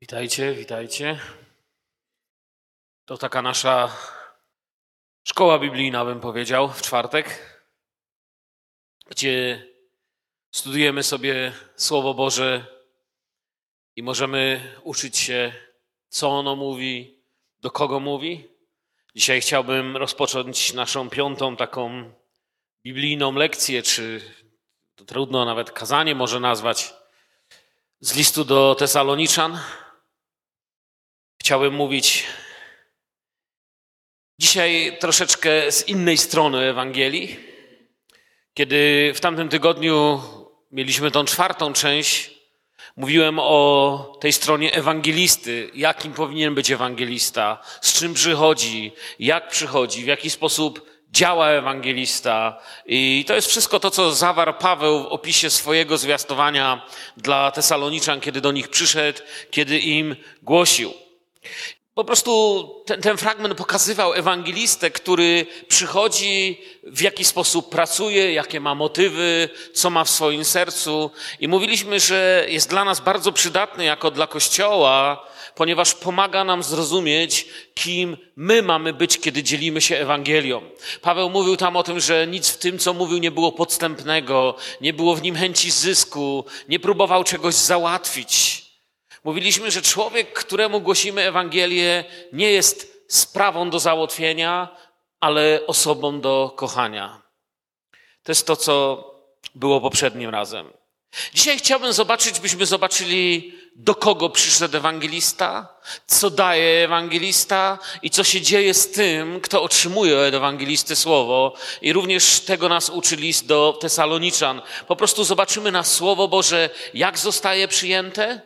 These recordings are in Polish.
Witajcie, witajcie. To taka nasza szkoła biblijna, bym powiedział, w czwartek, gdzie studujemy sobie Słowo Boże i możemy uczyć się, co ono mówi, do kogo mówi. Dzisiaj chciałbym rozpocząć naszą piątą taką biblijną lekcję, czy trudno nawet kazanie może nazwać, z listu do Tesaloniczan. Chciałbym mówić dzisiaj troszeczkę z innej strony Ewangelii. Kiedy w tamtym tygodniu mieliśmy tą czwartą część, mówiłem o tej stronie ewangelisty, jakim powinien być ewangelista, z czym przychodzi, jak przychodzi, w jaki sposób działa ewangelista. I to jest wszystko to, co zawarł Paweł w opisie swojego zwiastowania dla Tesaloniczan, kiedy do nich przyszedł, kiedy im głosił. Po prostu ten, ten, fragment pokazywał ewangelistę, który przychodzi, w jaki sposób pracuje, jakie ma motywy, co ma w swoim sercu. I mówiliśmy, że jest dla nas bardzo przydatny jako dla Kościoła, ponieważ pomaga nam zrozumieć, kim my mamy być, kiedy dzielimy się Ewangelią. Paweł mówił tam o tym, że nic w tym, co mówił, nie było podstępnego, nie było w nim chęci zysku, nie próbował czegoś załatwić. Mówiliśmy, że człowiek, któremu głosimy Ewangelię, nie jest sprawą do załatwienia, ale osobą do kochania. To jest to, co było poprzednim razem. Dzisiaj chciałbym zobaczyć, byśmy zobaczyli, do kogo przyszedł ewangelista, co daje ewangelista i co się dzieje z tym, kto otrzymuje od ewangelisty słowo. I również tego nas uczy list do Tesaloniczan. Po prostu zobaczymy na Słowo Boże, jak zostaje przyjęte,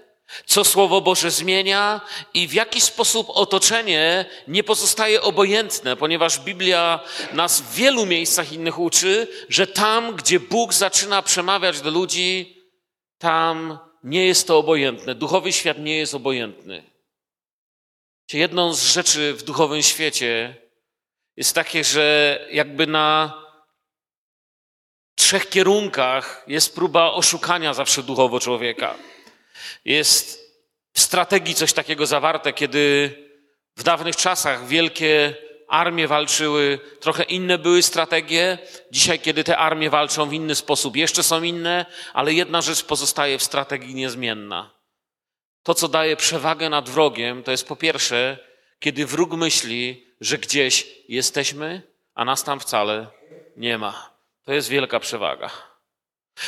co Słowo Boże zmienia i w jaki sposób otoczenie nie pozostaje obojętne, ponieważ Biblia nas w wielu miejscach innych uczy, że tam, gdzie Bóg zaczyna przemawiać do ludzi, tam nie jest to obojętne. Duchowy świat nie jest obojętny. Jedną z rzeczy w duchowym świecie jest takie, że jakby na trzech kierunkach jest próba oszukania zawsze duchowo człowieka. Jest w strategii coś takiego zawarte, kiedy w dawnych czasach wielkie armie walczyły, trochę inne były strategie. Dzisiaj, kiedy te armie walczą w inny sposób, jeszcze są inne, ale jedna rzecz pozostaje w strategii niezmienna. To, co daje przewagę nad wrogiem, to jest po pierwsze, kiedy wróg myśli, że gdzieś jesteśmy, a nas tam wcale nie ma. To jest wielka przewaga.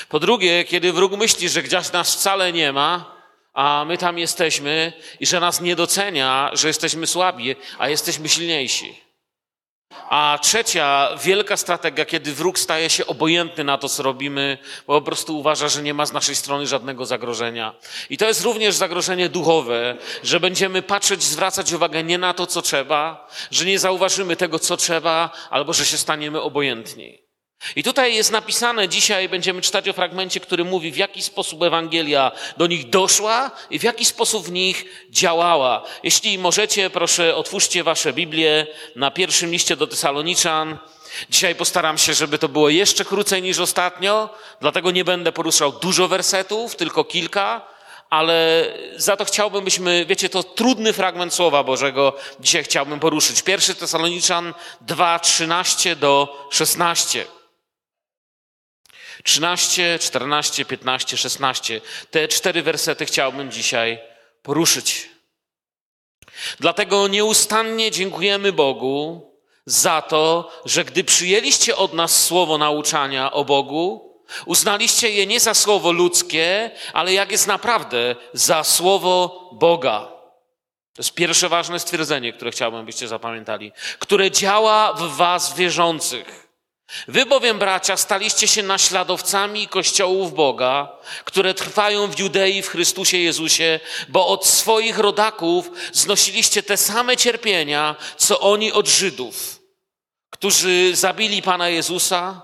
Po drugie, kiedy wróg myśli, że gdzieś nas wcale nie ma, a my tam jesteśmy i że nas nie docenia, że jesteśmy słabi, a jesteśmy silniejsi. A trzecia wielka strategia, kiedy wróg staje się obojętny na to, co robimy, bo po prostu uważa, że nie ma z naszej strony żadnego zagrożenia. I to jest również zagrożenie duchowe, że będziemy patrzeć, zwracać uwagę nie na to, co trzeba, że nie zauważymy tego, co trzeba, albo że się staniemy obojętni. I tutaj jest napisane, dzisiaj będziemy czytać o fragmencie, który mówi, w jaki sposób Ewangelia do nich doszła i w jaki sposób w nich działała. Jeśli możecie, proszę, otwórzcie wasze Biblię na pierwszym liście do Tesaloniczan. Dzisiaj postaram się, żeby to było jeszcze krócej niż ostatnio, dlatego nie będę poruszał dużo wersetów, tylko kilka, ale za to chciałbym, byśmy, wiecie, to trudny fragment Słowa Bożego dzisiaj chciałbym poruszyć. Pierwszy Tesaloniczan 2, 13 do 16. 13, 14, 15, 16. Te cztery wersety chciałbym dzisiaj poruszyć. Dlatego nieustannie dziękujemy Bogu za to, że gdy przyjęliście od nas słowo nauczania o Bogu, uznaliście je nie za słowo ludzkie, ale jak jest naprawdę, za słowo Boga. To jest pierwsze ważne stwierdzenie, które chciałbym, byście zapamiętali, które działa w was wierzących. Wy bowiem, bracia, staliście się naśladowcami kościołów Boga, które trwają w Judei w Chrystusie Jezusie, bo od swoich rodaków znosiliście te same cierpienia, co oni od Żydów, którzy zabili Pana Jezusa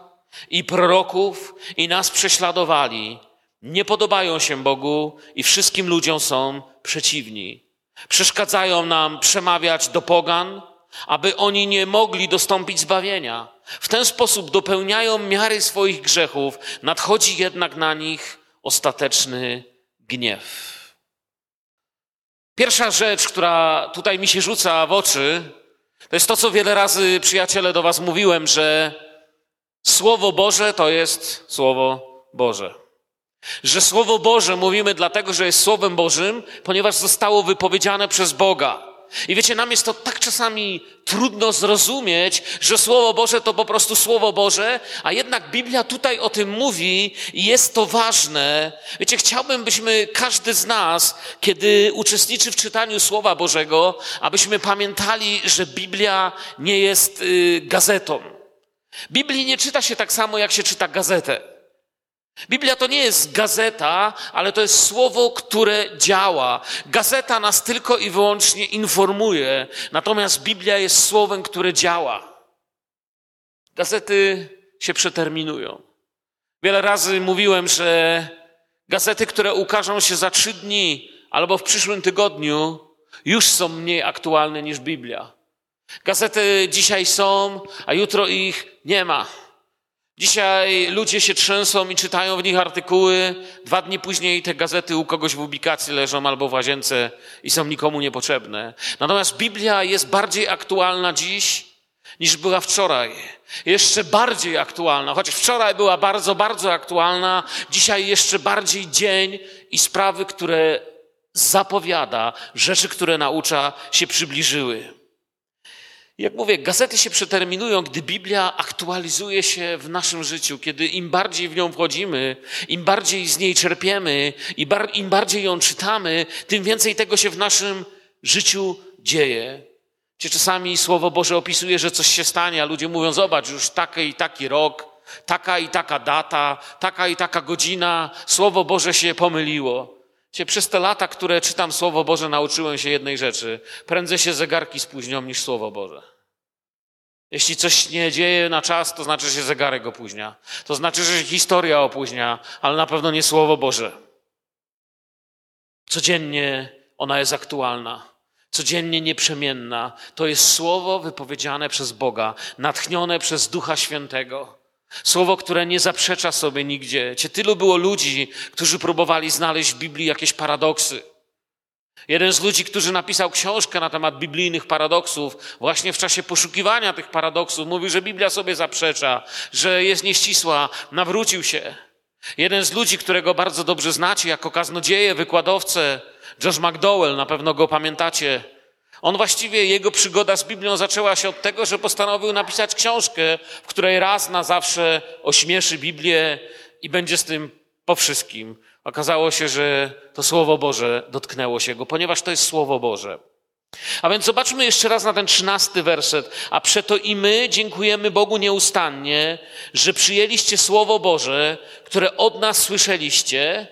i proroków i nas prześladowali. Nie podobają się Bogu i wszystkim ludziom są przeciwni. Przeszkadzają nam przemawiać do pogan, aby oni nie mogli dostąpić zbawienia. W ten sposób dopełniają miary swoich grzechów, nadchodzi jednak na nich ostateczny gniew. Pierwsza rzecz, która tutaj mi się rzuca w oczy, to jest to, co wiele razy, przyjaciele, do Was mówiłem, że Słowo Boże to jest Słowo Boże. Że Słowo Boże mówimy dlatego, że jest Słowem Bożym, ponieważ zostało wypowiedziane przez Boga. I wiecie, nam jest to tak czasami trudno zrozumieć, że Słowo Boże to po prostu Słowo Boże, a jednak Biblia tutaj o tym mówi i jest to ważne. Wiecie, chciałbym, byśmy każdy z nas, kiedy uczestniczy w czytaniu Słowa Bożego, abyśmy pamiętali, że Biblia nie jest y, gazetą. Biblii nie czyta się tak samo, jak się czyta gazetę. Biblia to nie jest gazeta, ale to jest słowo, które działa. Gazeta nas tylko i wyłącznie informuje, natomiast Biblia jest słowem, które działa. Gazety się przeterminują. Wiele razy mówiłem, że gazety, które ukażą się za trzy dni albo w przyszłym tygodniu, już są mniej aktualne niż Biblia. Gazety dzisiaj są, a jutro ich nie ma. Dzisiaj ludzie się trzęsą i czytają w nich artykuły. Dwa dni później te gazety u kogoś w ubikacji leżą albo w łazience i są nikomu niepotrzebne. Natomiast Biblia jest bardziej aktualna dziś niż była wczoraj. Jeszcze bardziej aktualna, chociaż wczoraj była bardzo, bardzo aktualna, dzisiaj jeszcze bardziej dzień i sprawy, które zapowiada, rzeczy, które naucza, się przybliżyły. Jak mówię, gazety się przeterminują, gdy Biblia aktualizuje się w naszym życiu, kiedy im bardziej w nią wchodzimy, im bardziej z niej czerpiemy, im bardziej ją czytamy, tym więcej tego się w naszym życiu dzieje. Gdzie czasami Słowo Boże opisuje, że coś się stanie, a ludzie mówią, zobacz, już taki i taki rok, taka i taka data, taka i taka godzina, Słowo Boże się pomyliło. Cię przez te lata, które czytam Słowo Boże, nauczyłem się jednej rzeczy. Prędzej się zegarki spóźnią niż Słowo Boże. Jeśli coś nie dzieje na czas, to znaczy, że się zegarek opóźnia. To znaczy, że się historia opóźnia, ale na pewno nie Słowo Boże. Codziennie ona jest aktualna. Codziennie nieprzemienna. To jest słowo wypowiedziane przez Boga, natchnione przez Ducha Świętego. Słowo, które nie zaprzecza sobie nigdzie. Cie tylu było ludzi, którzy próbowali znaleźć w Biblii jakieś paradoksy. Jeden z ludzi, który napisał książkę na temat biblijnych paradoksów, właśnie w czasie poszukiwania tych paradoksów, mówił, że Biblia sobie zaprzecza, że jest nieścisła, nawrócił się. Jeden z ludzi, którego bardzo dobrze znacie jako kaznodzieję, wykładowcę, Josh McDowell, na pewno go pamiętacie, on właściwie, jego przygoda z Biblią zaczęła się od tego, że postanowił napisać książkę, w której raz na zawsze ośmieszy Biblię i będzie z tym po wszystkim. Okazało się, że to Słowo Boże dotknęło się go, ponieważ to jest Słowo Boże. A więc zobaczmy jeszcze raz na ten trzynasty werset. A przeto i my dziękujemy Bogu nieustannie, że przyjęliście Słowo Boże, które od nas słyszeliście,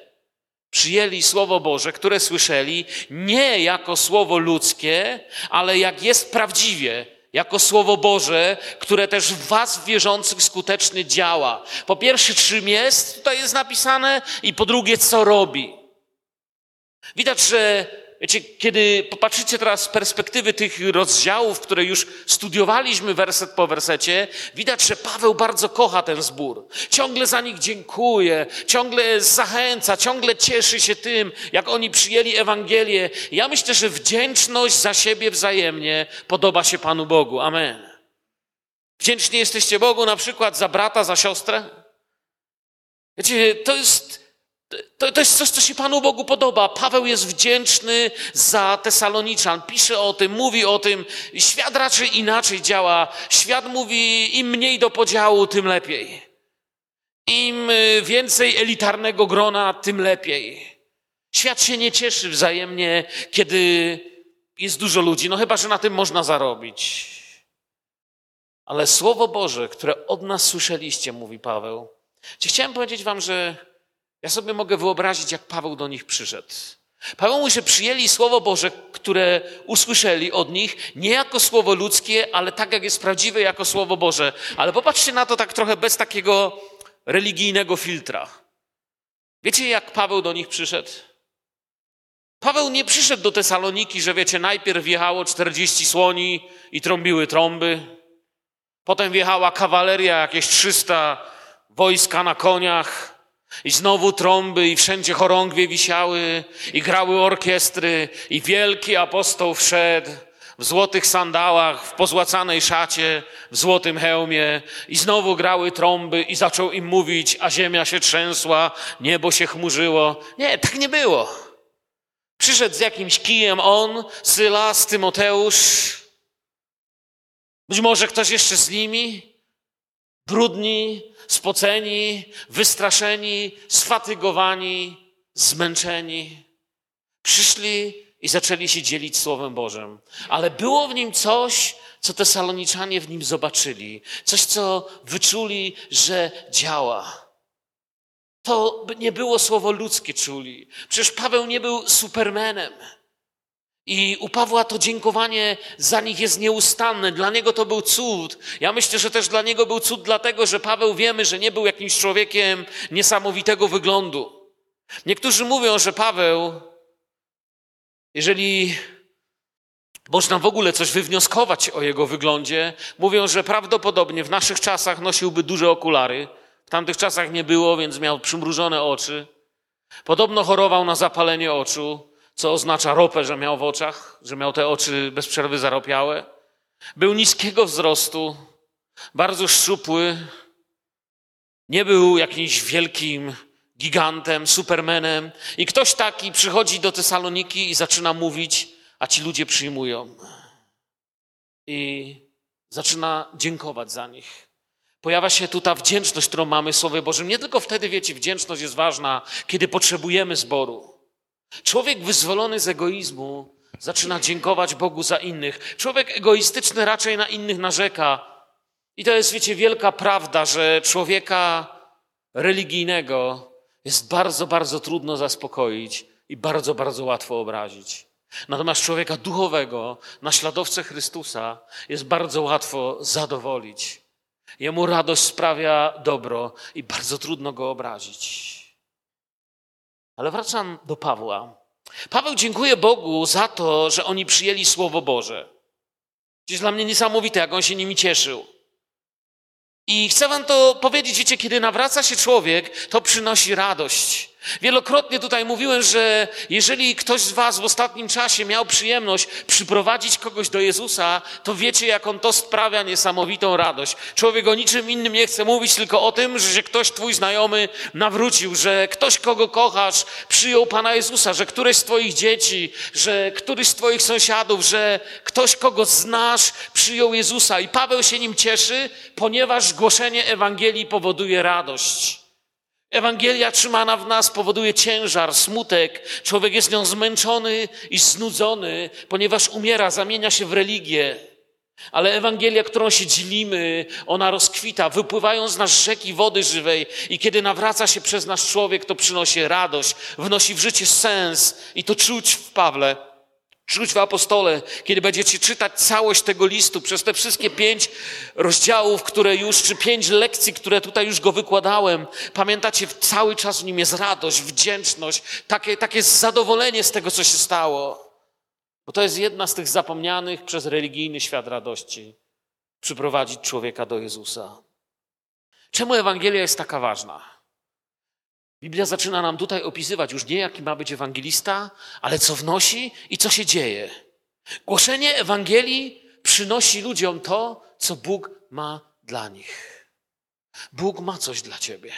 Przyjęli Słowo Boże, które słyszeli, nie jako Słowo ludzkie, ale jak jest prawdziwie, jako Słowo Boże, które też w Was wierzących skutecznie działa. Po pierwsze, czym jest, tutaj jest napisane, i po drugie, co robi. Widać, że Wiecie, kiedy popatrzycie teraz z perspektywy tych rozdziałów, które już studiowaliśmy werset po wersecie, widać, że Paweł bardzo kocha ten zbór. Ciągle za nich dziękuje, ciągle zachęca, ciągle cieszy się tym, jak oni przyjęli Ewangelię. Ja myślę, że wdzięczność za siebie wzajemnie podoba się Panu Bogu. Amen. Wdzięczni jesteście Bogu na przykład za brata, za siostrę? Wiecie, to jest to, to jest coś, co się Panu Bogu podoba. Paweł jest wdzięczny za Tesaloniczan. Pisze o tym, mówi o tym. Świat raczej inaczej działa. Świat mówi, im mniej do podziału, tym lepiej. Im y, więcej elitarnego grona, tym lepiej. Świat się nie cieszy wzajemnie, kiedy jest dużo ludzi. No chyba, że na tym można zarobić. Ale Słowo Boże, które od nas słyszeliście, mówi Paweł. Chciałem powiedzieć wam, że ja sobie mogę wyobrazić, jak Paweł do nich przyszedł. Paweł że przyjęli Słowo Boże, które usłyszeli od nich, nie jako Słowo ludzkie, ale tak jak jest prawdziwe, jako Słowo Boże. Ale popatrzcie na to tak trochę bez takiego religijnego filtra. Wiecie, jak Paweł do nich przyszedł? Paweł nie przyszedł do Tesaloniki, że wiecie, najpierw wjechało 40 słoni i trąbiły trąby. Potem wjechała kawaleria, jakieś 300 wojska na koniach. I znowu trąby, i wszędzie chorągwie wisiały, i grały orkiestry, i wielki apostoł wszedł w złotych sandałach, w pozłacanej szacie, w złotym hełmie, i znowu grały trąby, i zaczął im mówić, a ziemia się trzęsła, niebo się chmurzyło. Nie, tak nie było. Przyszedł z jakimś kijem on, Sylas, Tymoteusz, być może ktoś jeszcze z nimi, brudni, spoceni, wystraszeni, sfatygowani, zmęczeni. Przyszli i zaczęli się dzielić Słowem Bożym. Ale było w nim coś, co te saloniczanie w nim zobaczyli. Coś, co wyczuli, że działa. To nie było słowo ludzkie czuli. Przecież Paweł nie był supermenem. I u Pawła to dziękowanie za nich jest nieustanne. Dla niego to był cud. Ja myślę, że też dla niego był cud, dlatego że Paweł wiemy, że nie był jakimś człowiekiem niesamowitego wyglądu. Niektórzy mówią, że Paweł, jeżeli można w ogóle coś wywnioskować o jego wyglądzie, mówią, że prawdopodobnie w naszych czasach nosiłby duże okulary. W tamtych czasach nie było, więc miał przymrużone oczy. Podobno chorował na zapalenie oczu co oznacza ropę, że miał w oczach, że miał te oczy bez przerwy zaropiałe. Był niskiego wzrostu, bardzo szczupły, nie był jakimś wielkim gigantem, supermenem. I ktoś taki przychodzi do Tesaloniki i zaczyna mówić, a ci ludzie przyjmują. I zaczyna dziękować za nich. Pojawia się tu ta wdzięczność, którą mamy w Słowie Bożym. Nie tylko wtedy, wiecie, wdzięczność jest ważna, kiedy potrzebujemy zboru. Człowiek wyzwolony z egoizmu zaczyna dziękować Bogu za innych. Człowiek egoistyczny raczej na innych narzeka. I to jest, wiecie, wielka prawda, że człowieka religijnego jest bardzo, bardzo trudno zaspokoić i bardzo, bardzo łatwo obrazić. Natomiast człowieka duchowego, naśladowcę Chrystusa, jest bardzo łatwo zadowolić. Jemu radość sprawia dobro i bardzo trudno go obrazić. Ale wracam do Pawła. Paweł dziękuję Bogu za to, że oni przyjęli Słowo Boże. To jest dla mnie niesamowite, jak on się nimi cieszył. I chcę wam to powiedzieć, wiecie, kiedy nawraca się człowiek, to przynosi radość. Wielokrotnie tutaj mówiłem, że jeżeli ktoś z Was w ostatnim czasie miał przyjemność przyprowadzić kogoś do Jezusa, to wiecie, jak on to sprawia niesamowitą radość. Człowiek o niczym innym nie chce mówić, tylko o tym, że się ktoś Twój znajomy nawrócił, że ktoś, kogo kochasz, przyjął Pana Jezusa, że któreś z Twoich dzieci, że któryś z Twoich sąsiadów, że ktoś, kogo znasz, przyjął Jezusa. I Paweł się nim cieszy, ponieważ głoszenie Ewangelii powoduje radość. Ewangelia trzymana w nas powoduje ciężar, smutek. Człowiek jest nią zmęczony i znudzony, ponieważ umiera, zamienia się w religię. Ale Ewangelia, którą się dzielimy, ona rozkwita, wypływają z nas rzeki wody żywej i kiedy nawraca się przez nas człowiek, to przynosi radość, wnosi w życie sens i to czuć w Pawle. Czuć w apostole, kiedy będziecie czytać całość tego listu przez te wszystkie pięć rozdziałów, które już, czy pięć lekcji, które tutaj już go wykładałem. Pamiętacie, cały czas w nim jest radość, wdzięczność, takie, takie zadowolenie z tego, co się stało. Bo to jest jedna z tych zapomnianych przez religijny świat radości. Przyprowadzić człowieka do Jezusa. Czemu Ewangelia jest taka ważna? Biblia zaczyna nam tutaj opisywać już nie jaki ma być ewangelista, ale co wnosi i co się dzieje. Głoszenie Ewangelii przynosi ludziom to, co Bóg ma dla nich. Bóg ma coś dla ciebie.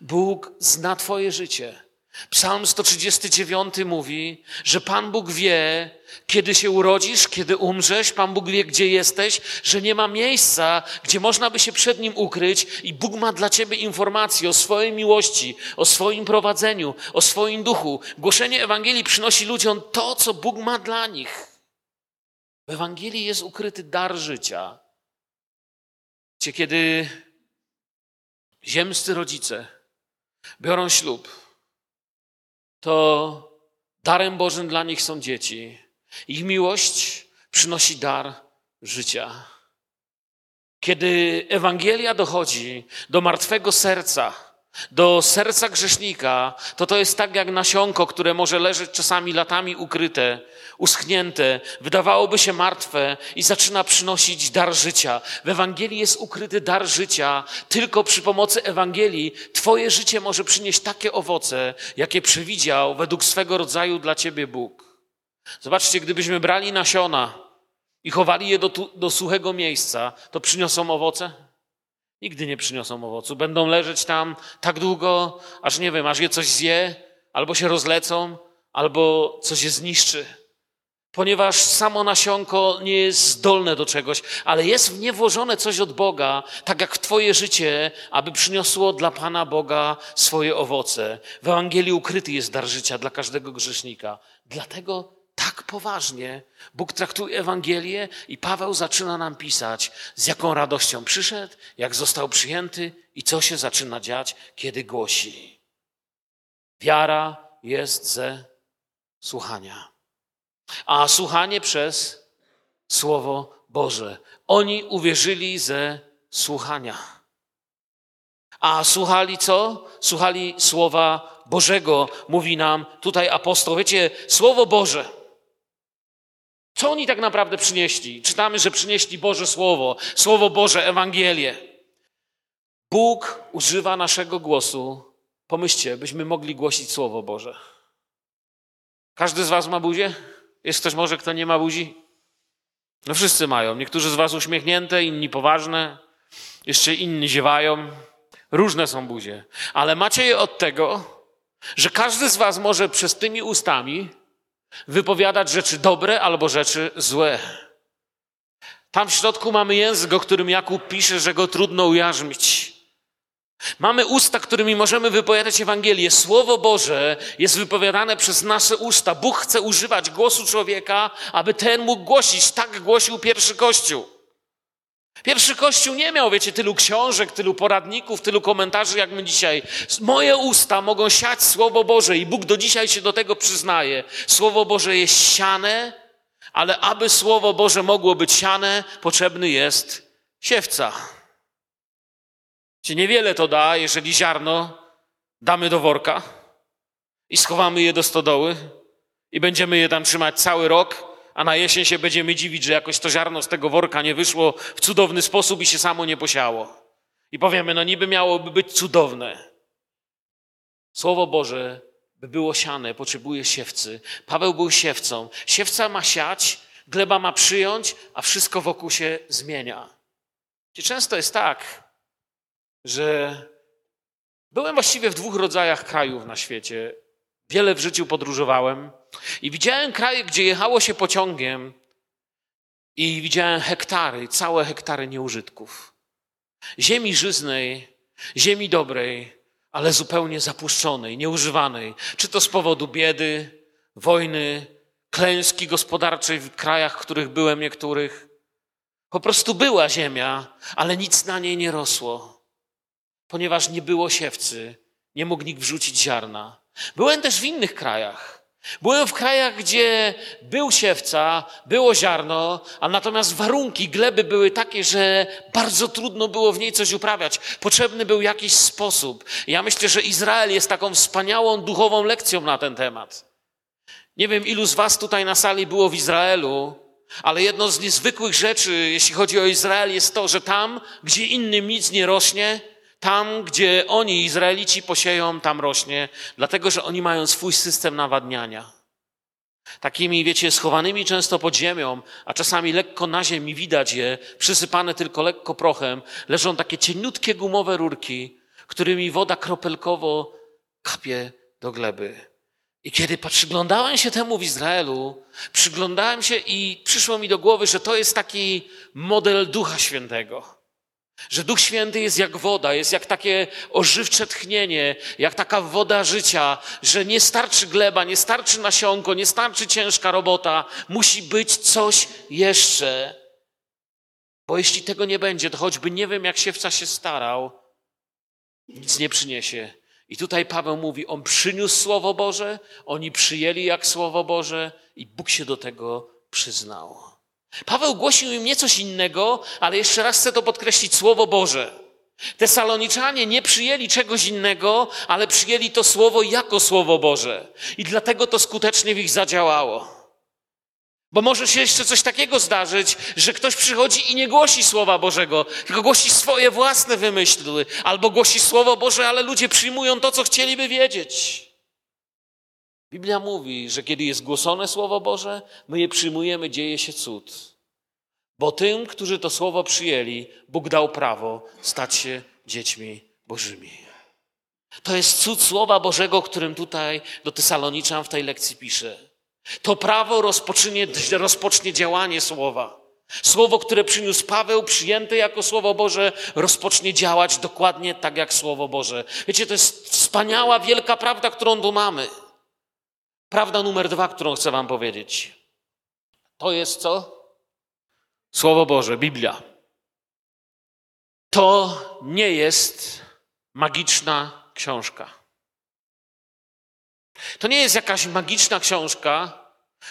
Bóg zna Twoje życie. Psalm 139 mówi, że Pan Bóg wie, kiedy się urodzisz, kiedy umrzesz, Pan Bóg wie, gdzie jesteś, że nie ma miejsca, gdzie można by się przed Nim ukryć i Bóg ma dla Ciebie informacje o swojej miłości, o swoim prowadzeniu, o swoim duchu. Głoszenie Ewangelii przynosi ludziom to, co Bóg ma dla nich. W Ewangelii jest ukryty dar życia. Gdzie kiedy ziemscy rodzice biorą ślub, to darem Bożym dla nich są dzieci. Ich miłość przynosi dar życia. Kiedy Ewangelia dochodzi do martwego serca, do serca grzesznika, to to jest tak jak nasionko, które może leżeć czasami latami ukryte, uschnięte, wydawałoby się martwe i zaczyna przynosić dar życia. W Ewangelii jest ukryty dar życia. Tylko przy pomocy Ewangelii Twoje życie może przynieść takie owoce, jakie przewidział według swego rodzaju dla Ciebie Bóg. Zobaczcie, gdybyśmy brali nasiona i chowali je do, do suchego miejsca, to przyniosą owoce? Nigdy nie przyniosą owocu. Będą leżeć tam tak długo, aż nie wiem, aż je coś zje, albo się rozlecą, albo coś je zniszczy. Ponieważ samo nasionko nie jest zdolne do czegoś, ale jest w nie włożone coś od Boga, tak jak w Twoje życie, aby przyniosło dla Pana Boga swoje owoce. W Ewangelii ukryty jest dar życia dla każdego grzesznika. Dlatego tak poważnie Bóg traktuje Ewangelię i Paweł zaczyna nam pisać, z jaką radością przyszedł, jak został przyjęty i co się zaczyna dziać, kiedy głosi. Wiara jest ze słuchania, a słuchanie przez Słowo Boże. Oni uwierzyli ze słuchania. A słuchali co? Słuchali Słowa Bożego, mówi nam tutaj apostoł. Wiecie, Słowo Boże co oni tak naprawdę przynieśli? Czytamy, że przynieśli Boże Słowo, Słowo Boże, Ewangelię. Bóg używa naszego głosu. Pomyślcie, byśmy mogli głosić Słowo Boże. Każdy z Was ma buzię? Jest ktoś może, kto nie ma buzi? No wszyscy mają. Niektórzy z Was uśmiechnięte, inni poważne, jeszcze inni ziewają. Różne są buzie. Ale macie je od tego, że każdy z Was może przez tymi ustami wypowiadać rzeczy dobre albo rzeczy złe. Tam w środku mamy język, o którym Jakub pisze, że go trudno ujarzmić. Mamy usta, którymi możemy wypowiadać Ewangelię. Słowo Boże jest wypowiadane przez nasze usta. Bóg chce używać głosu człowieka, aby ten mógł głosić. Tak głosił pierwszy Kościół. Pierwszy Kościół nie miał, wiecie, tylu książek, tylu poradników, tylu komentarzy jak my dzisiaj. Moje usta mogą siać Słowo Boże i Bóg do dzisiaj się do tego przyznaje. Słowo Boże jest siane, ale aby Słowo Boże mogło być siane, potrzebny jest siewca. Czy niewiele to da, jeżeli ziarno damy do worka i schowamy je do stodoły i będziemy je tam trzymać cały rok, a na jesień się będziemy dziwić, że jakoś to ziarno z tego worka nie wyszło w cudowny sposób i się samo nie posiało. I powiemy, no niby miałoby być cudowne. Słowo Boże, by było siane, potrzebuje siewcy. Paweł był siewcą. Siewca ma siać, gleba ma przyjąć, a wszystko wokół się zmienia. I często jest tak, że byłem właściwie w dwóch rodzajach krajów na świecie. Wiele w życiu podróżowałem i widziałem kraje, gdzie jechało się pociągiem i widziałem hektary, całe hektary nieużytków. Ziemi żyznej, ziemi dobrej, ale zupełnie zapuszczonej, nieużywanej. Czy to z powodu biedy, wojny, klęski gospodarczej w krajach, w których byłem niektórych. Po prostu była ziemia, ale nic na niej nie rosło, ponieważ nie było siewcy, nie mógł nikt wrzucić ziarna. Byłem też w innych krajach. Byłem w krajach, gdzie był siewca, było ziarno, a natomiast warunki gleby były takie, że bardzo trudno było w niej coś uprawiać. Potrzebny był jakiś sposób. Ja myślę, że Izrael jest taką wspaniałą duchową lekcją na ten temat. Nie wiem, ilu z Was tutaj na sali było w Izraelu, ale jedną z niezwykłych rzeczy, jeśli chodzi o Izrael, jest to, że tam, gdzie innym nic nie rośnie, tam, gdzie oni, Izraelici, posieją, tam rośnie, dlatego że oni mają swój system nawadniania. Takimi, wiecie, schowanymi często pod ziemią, a czasami lekko na ziemi widać je, przysypane tylko lekko prochem, leżą takie cieniutkie gumowe rurki, którymi woda kropelkowo kapie do gleby. I kiedy przyglądałem się temu w Izraelu, przyglądałem się i przyszło mi do głowy, że to jest taki model Ducha Świętego. Że Duch Święty jest jak woda, jest jak takie ożywcze tchnienie, jak taka woda życia, że nie starczy gleba, nie starczy nasionko, nie starczy ciężka robota, musi być coś jeszcze. Bo jeśli tego nie będzie, to choćby nie wiem, jak się starał, nic nie przyniesie. I tutaj Paweł mówi, on przyniósł Słowo Boże, oni przyjęli jak Słowo Boże i Bóg się do tego przyznał. Paweł głosił im nie coś innego, ale jeszcze raz chcę to podkreślić, Słowo Boże. Tesaloniczanie nie przyjęli czegoś innego, ale przyjęli to słowo jako słowo Boże. I dlatego to skutecznie w ich zadziałało. Bo może się jeszcze coś takiego zdarzyć, że ktoś przychodzi i nie głosi Słowa Bożego, tylko głosi swoje własne wymyśły, albo głosi Słowo Boże, ale ludzie przyjmują to, co chcieliby wiedzieć. Biblia mówi, że kiedy jest głoszone Słowo Boże, my je przyjmujemy, dzieje się cud. Bo tym, którzy to Słowo przyjęli, Bóg dał prawo stać się dziećmi Bożymi. To jest cud Słowa Bożego, którym tutaj do Tesaloniczan w tej lekcji pisze. To prawo rozpocznie, rozpocznie działanie Słowa. Słowo, które przyniósł Paweł, przyjęte jako Słowo Boże, rozpocznie działać dokładnie tak jak Słowo Boże. Wiecie, to jest wspaniała, wielka prawda, którą tu mamy. Prawda numer dwa, którą chcę Wam powiedzieć. To jest co? Słowo Boże, Biblia. To nie jest magiczna książka. To nie jest jakaś magiczna książka,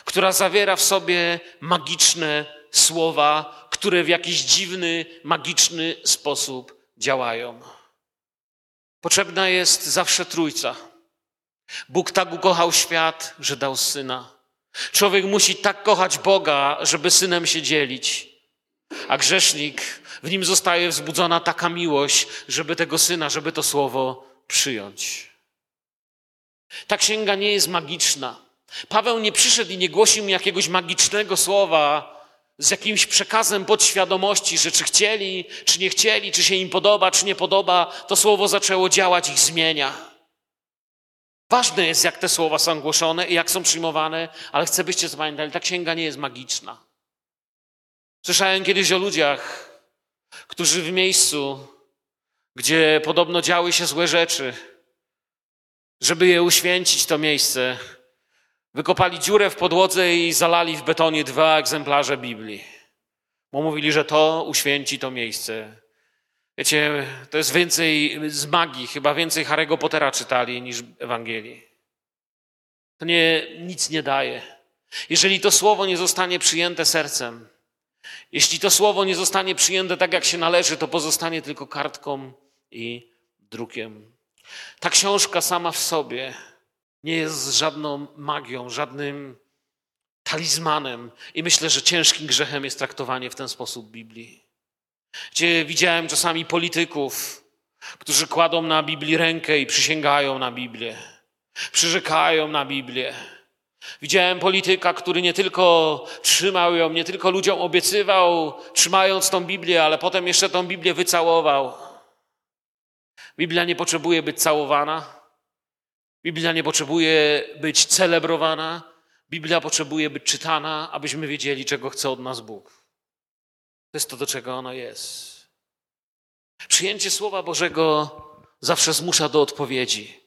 która zawiera w sobie magiczne słowa, które w jakiś dziwny, magiczny sposób działają. Potrzebna jest zawsze trójca. Bóg tak ukochał świat, że dał syna. Człowiek musi tak kochać Boga, żeby synem się dzielić. A grzesznik, w nim zostaje wzbudzona taka miłość, żeby tego syna, żeby to słowo przyjąć. Ta księga nie jest magiczna. Paweł nie przyszedł i nie głosił mi jakiegoś magicznego słowa z jakimś przekazem podświadomości, że czy chcieli, czy nie chcieli, czy się im podoba, czy nie podoba, to słowo zaczęło działać, ich zmienia. Ważne jest, jak te słowa są głoszone i jak są przyjmowane, ale chcę, byście zapamiętali, ta księga nie jest magiczna. Słyszałem kiedyś o ludziach, którzy w miejscu, gdzie podobno działy się złe rzeczy, żeby je uświęcić, to miejsce, wykopali dziurę w podłodze i zalali w betonie dwa egzemplarze Biblii. Bo mówili, że to uświęci to miejsce. Wiecie, to jest więcej z magii, chyba więcej Harry'ego Pottera czytali niż Ewangelii. To nie, nic nie daje. Jeżeli to słowo nie zostanie przyjęte sercem, jeśli to słowo nie zostanie przyjęte tak, jak się należy, to pozostanie tylko kartką i drukiem. Ta książka sama w sobie nie jest żadną magią, żadnym talizmanem i myślę, że ciężkim grzechem jest traktowanie w ten sposób Biblii. Gdzie widziałem czasami polityków, którzy kładą na Biblii rękę i przysięgają na Biblię, przyrzekają na Biblię. Widziałem polityka, który nie tylko trzymał ją, nie tylko ludziom obiecywał, trzymając tą Biblię, ale potem jeszcze tą Biblię wycałował. Biblia nie potrzebuje być całowana. Biblia nie potrzebuje być celebrowana. Biblia potrzebuje być czytana, abyśmy wiedzieli, czego chce od nas Bóg. Jest to, do czego ono jest. Przyjęcie Słowa Bożego zawsze zmusza do odpowiedzi.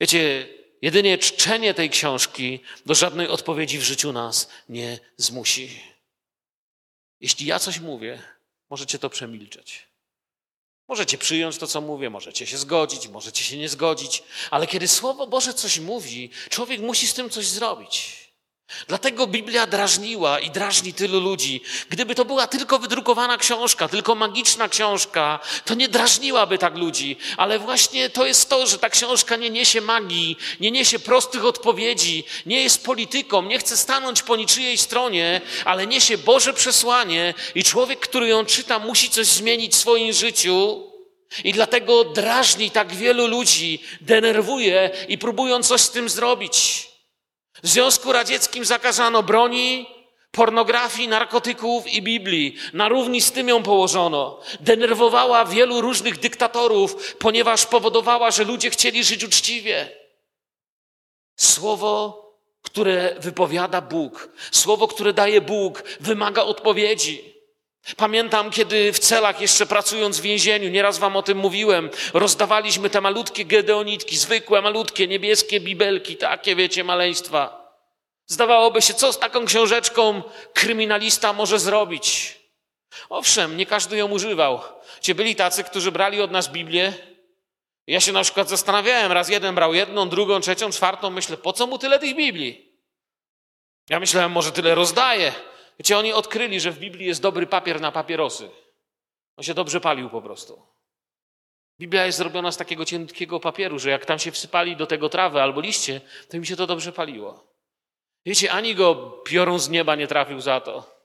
Wiecie, jedynie czczenie tej książki do żadnej odpowiedzi w życiu nas nie zmusi. Jeśli ja coś mówię, możecie to przemilczeć. Możecie przyjąć to, co mówię, możecie się zgodzić, możecie się nie zgodzić, ale kiedy Słowo Boże coś mówi, człowiek musi z tym coś zrobić. Dlatego Biblia drażniła i drażni tylu ludzi. Gdyby to była tylko wydrukowana książka, tylko magiczna książka, to nie drażniłaby tak ludzi. Ale właśnie to jest to, że ta książka nie niesie magii, nie niesie prostych odpowiedzi, nie jest polityką, nie chce stanąć po niczyjej stronie, ale niesie Boże przesłanie i człowiek, który ją czyta, musi coś zmienić w swoim życiu. I dlatego drażni tak wielu ludzi, denerwuje i próbują coś z tym zrobić. W Związku Radzieckim zakazano broni, pornografii, narkotyków i Biblii. Na równi z tym ją położono. Denerwowała wielu różnych dyktatorów, ponieważ powodowała, że ludzie chcieli żyć uczciwie. Słowo, które wypowiada Bóg, słowo, które daje Bóg, wymaga odpowiedzi. Pamiętam, kiedy w celach, jeszcze pracując w więzieniu, nieraz wam o tym mówiłem, rozdawaliśmy te malutkie gedeonitki, zwykłe, malutkie, niebieskie bibelki, takie, wiecie, maleństwa. Zdawałoby się, co z taką książeczką kryminalista może zrobić? Owszem, nie każdy ją używał. Ci byli tacy, którzy brali od nas Biblię. Ja się na przykład zastanawiałem, raz jeden brał jedną, drugą, trzecią, czwartą, myślę, po co mu tyle tych Biblii? Ja myślałem, może tyle rozdaje. Wiecie, oni odkryli, że w Biblii jest dobry papier na papierosy. On się dobrze palił po prostu. Biblia jest zrobiona z takiego cienkiego papieru, że jak tam się wsypali do tego trawę albo liście, to mi się to dobrze paliło. Wiecie, ani go piorun z nieba nie trafił za to.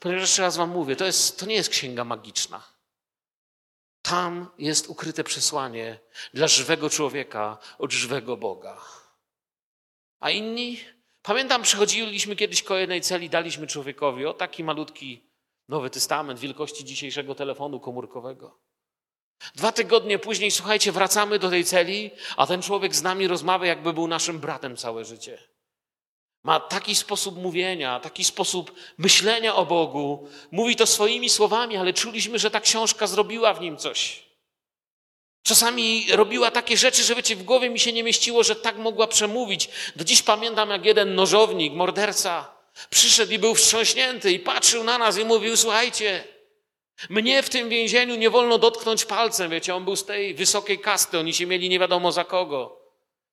Ponieważ jeszcze raz wam mówię, to, jest, to nie jest księga magiczna. Tam jest ukryte przesłanie dla żywego człowieka od żywego Boga. A inni? Pamiętam, przechodziliśmy kiedyś koło jednej celi, daliśmy człowiekowi o taki malutki Nowy Testament wielkości dzisiejszego telefonu komórkowego. Dwa tygodnie później, słuchajcie, wracamy do tej celi, a ten człowiek z nami rozmawia, jakby był naszym bratem całe życie. Ma taki sposób mówienia, taki sposób myślenia o Bogu. Mówi to swoimi słowami, ale czuliśmy, że ta książka zrobiła w nim coś. Czasami robiła takie rzeczy, że wiecie, w głowie mi się nie mieściło, że tak mogła przemówić. Do dziś pamiętam, jak jeden nożownik, morderca, przyszedł i był wstrząśnięty i patrzył na nas i mówił: Słuchajcie, mnie w tym więzieniu nie wolno dotknąć palcem. Wiecie, on był z tej wysokiej kasty, oni się mieli nie wiadomo za kogo.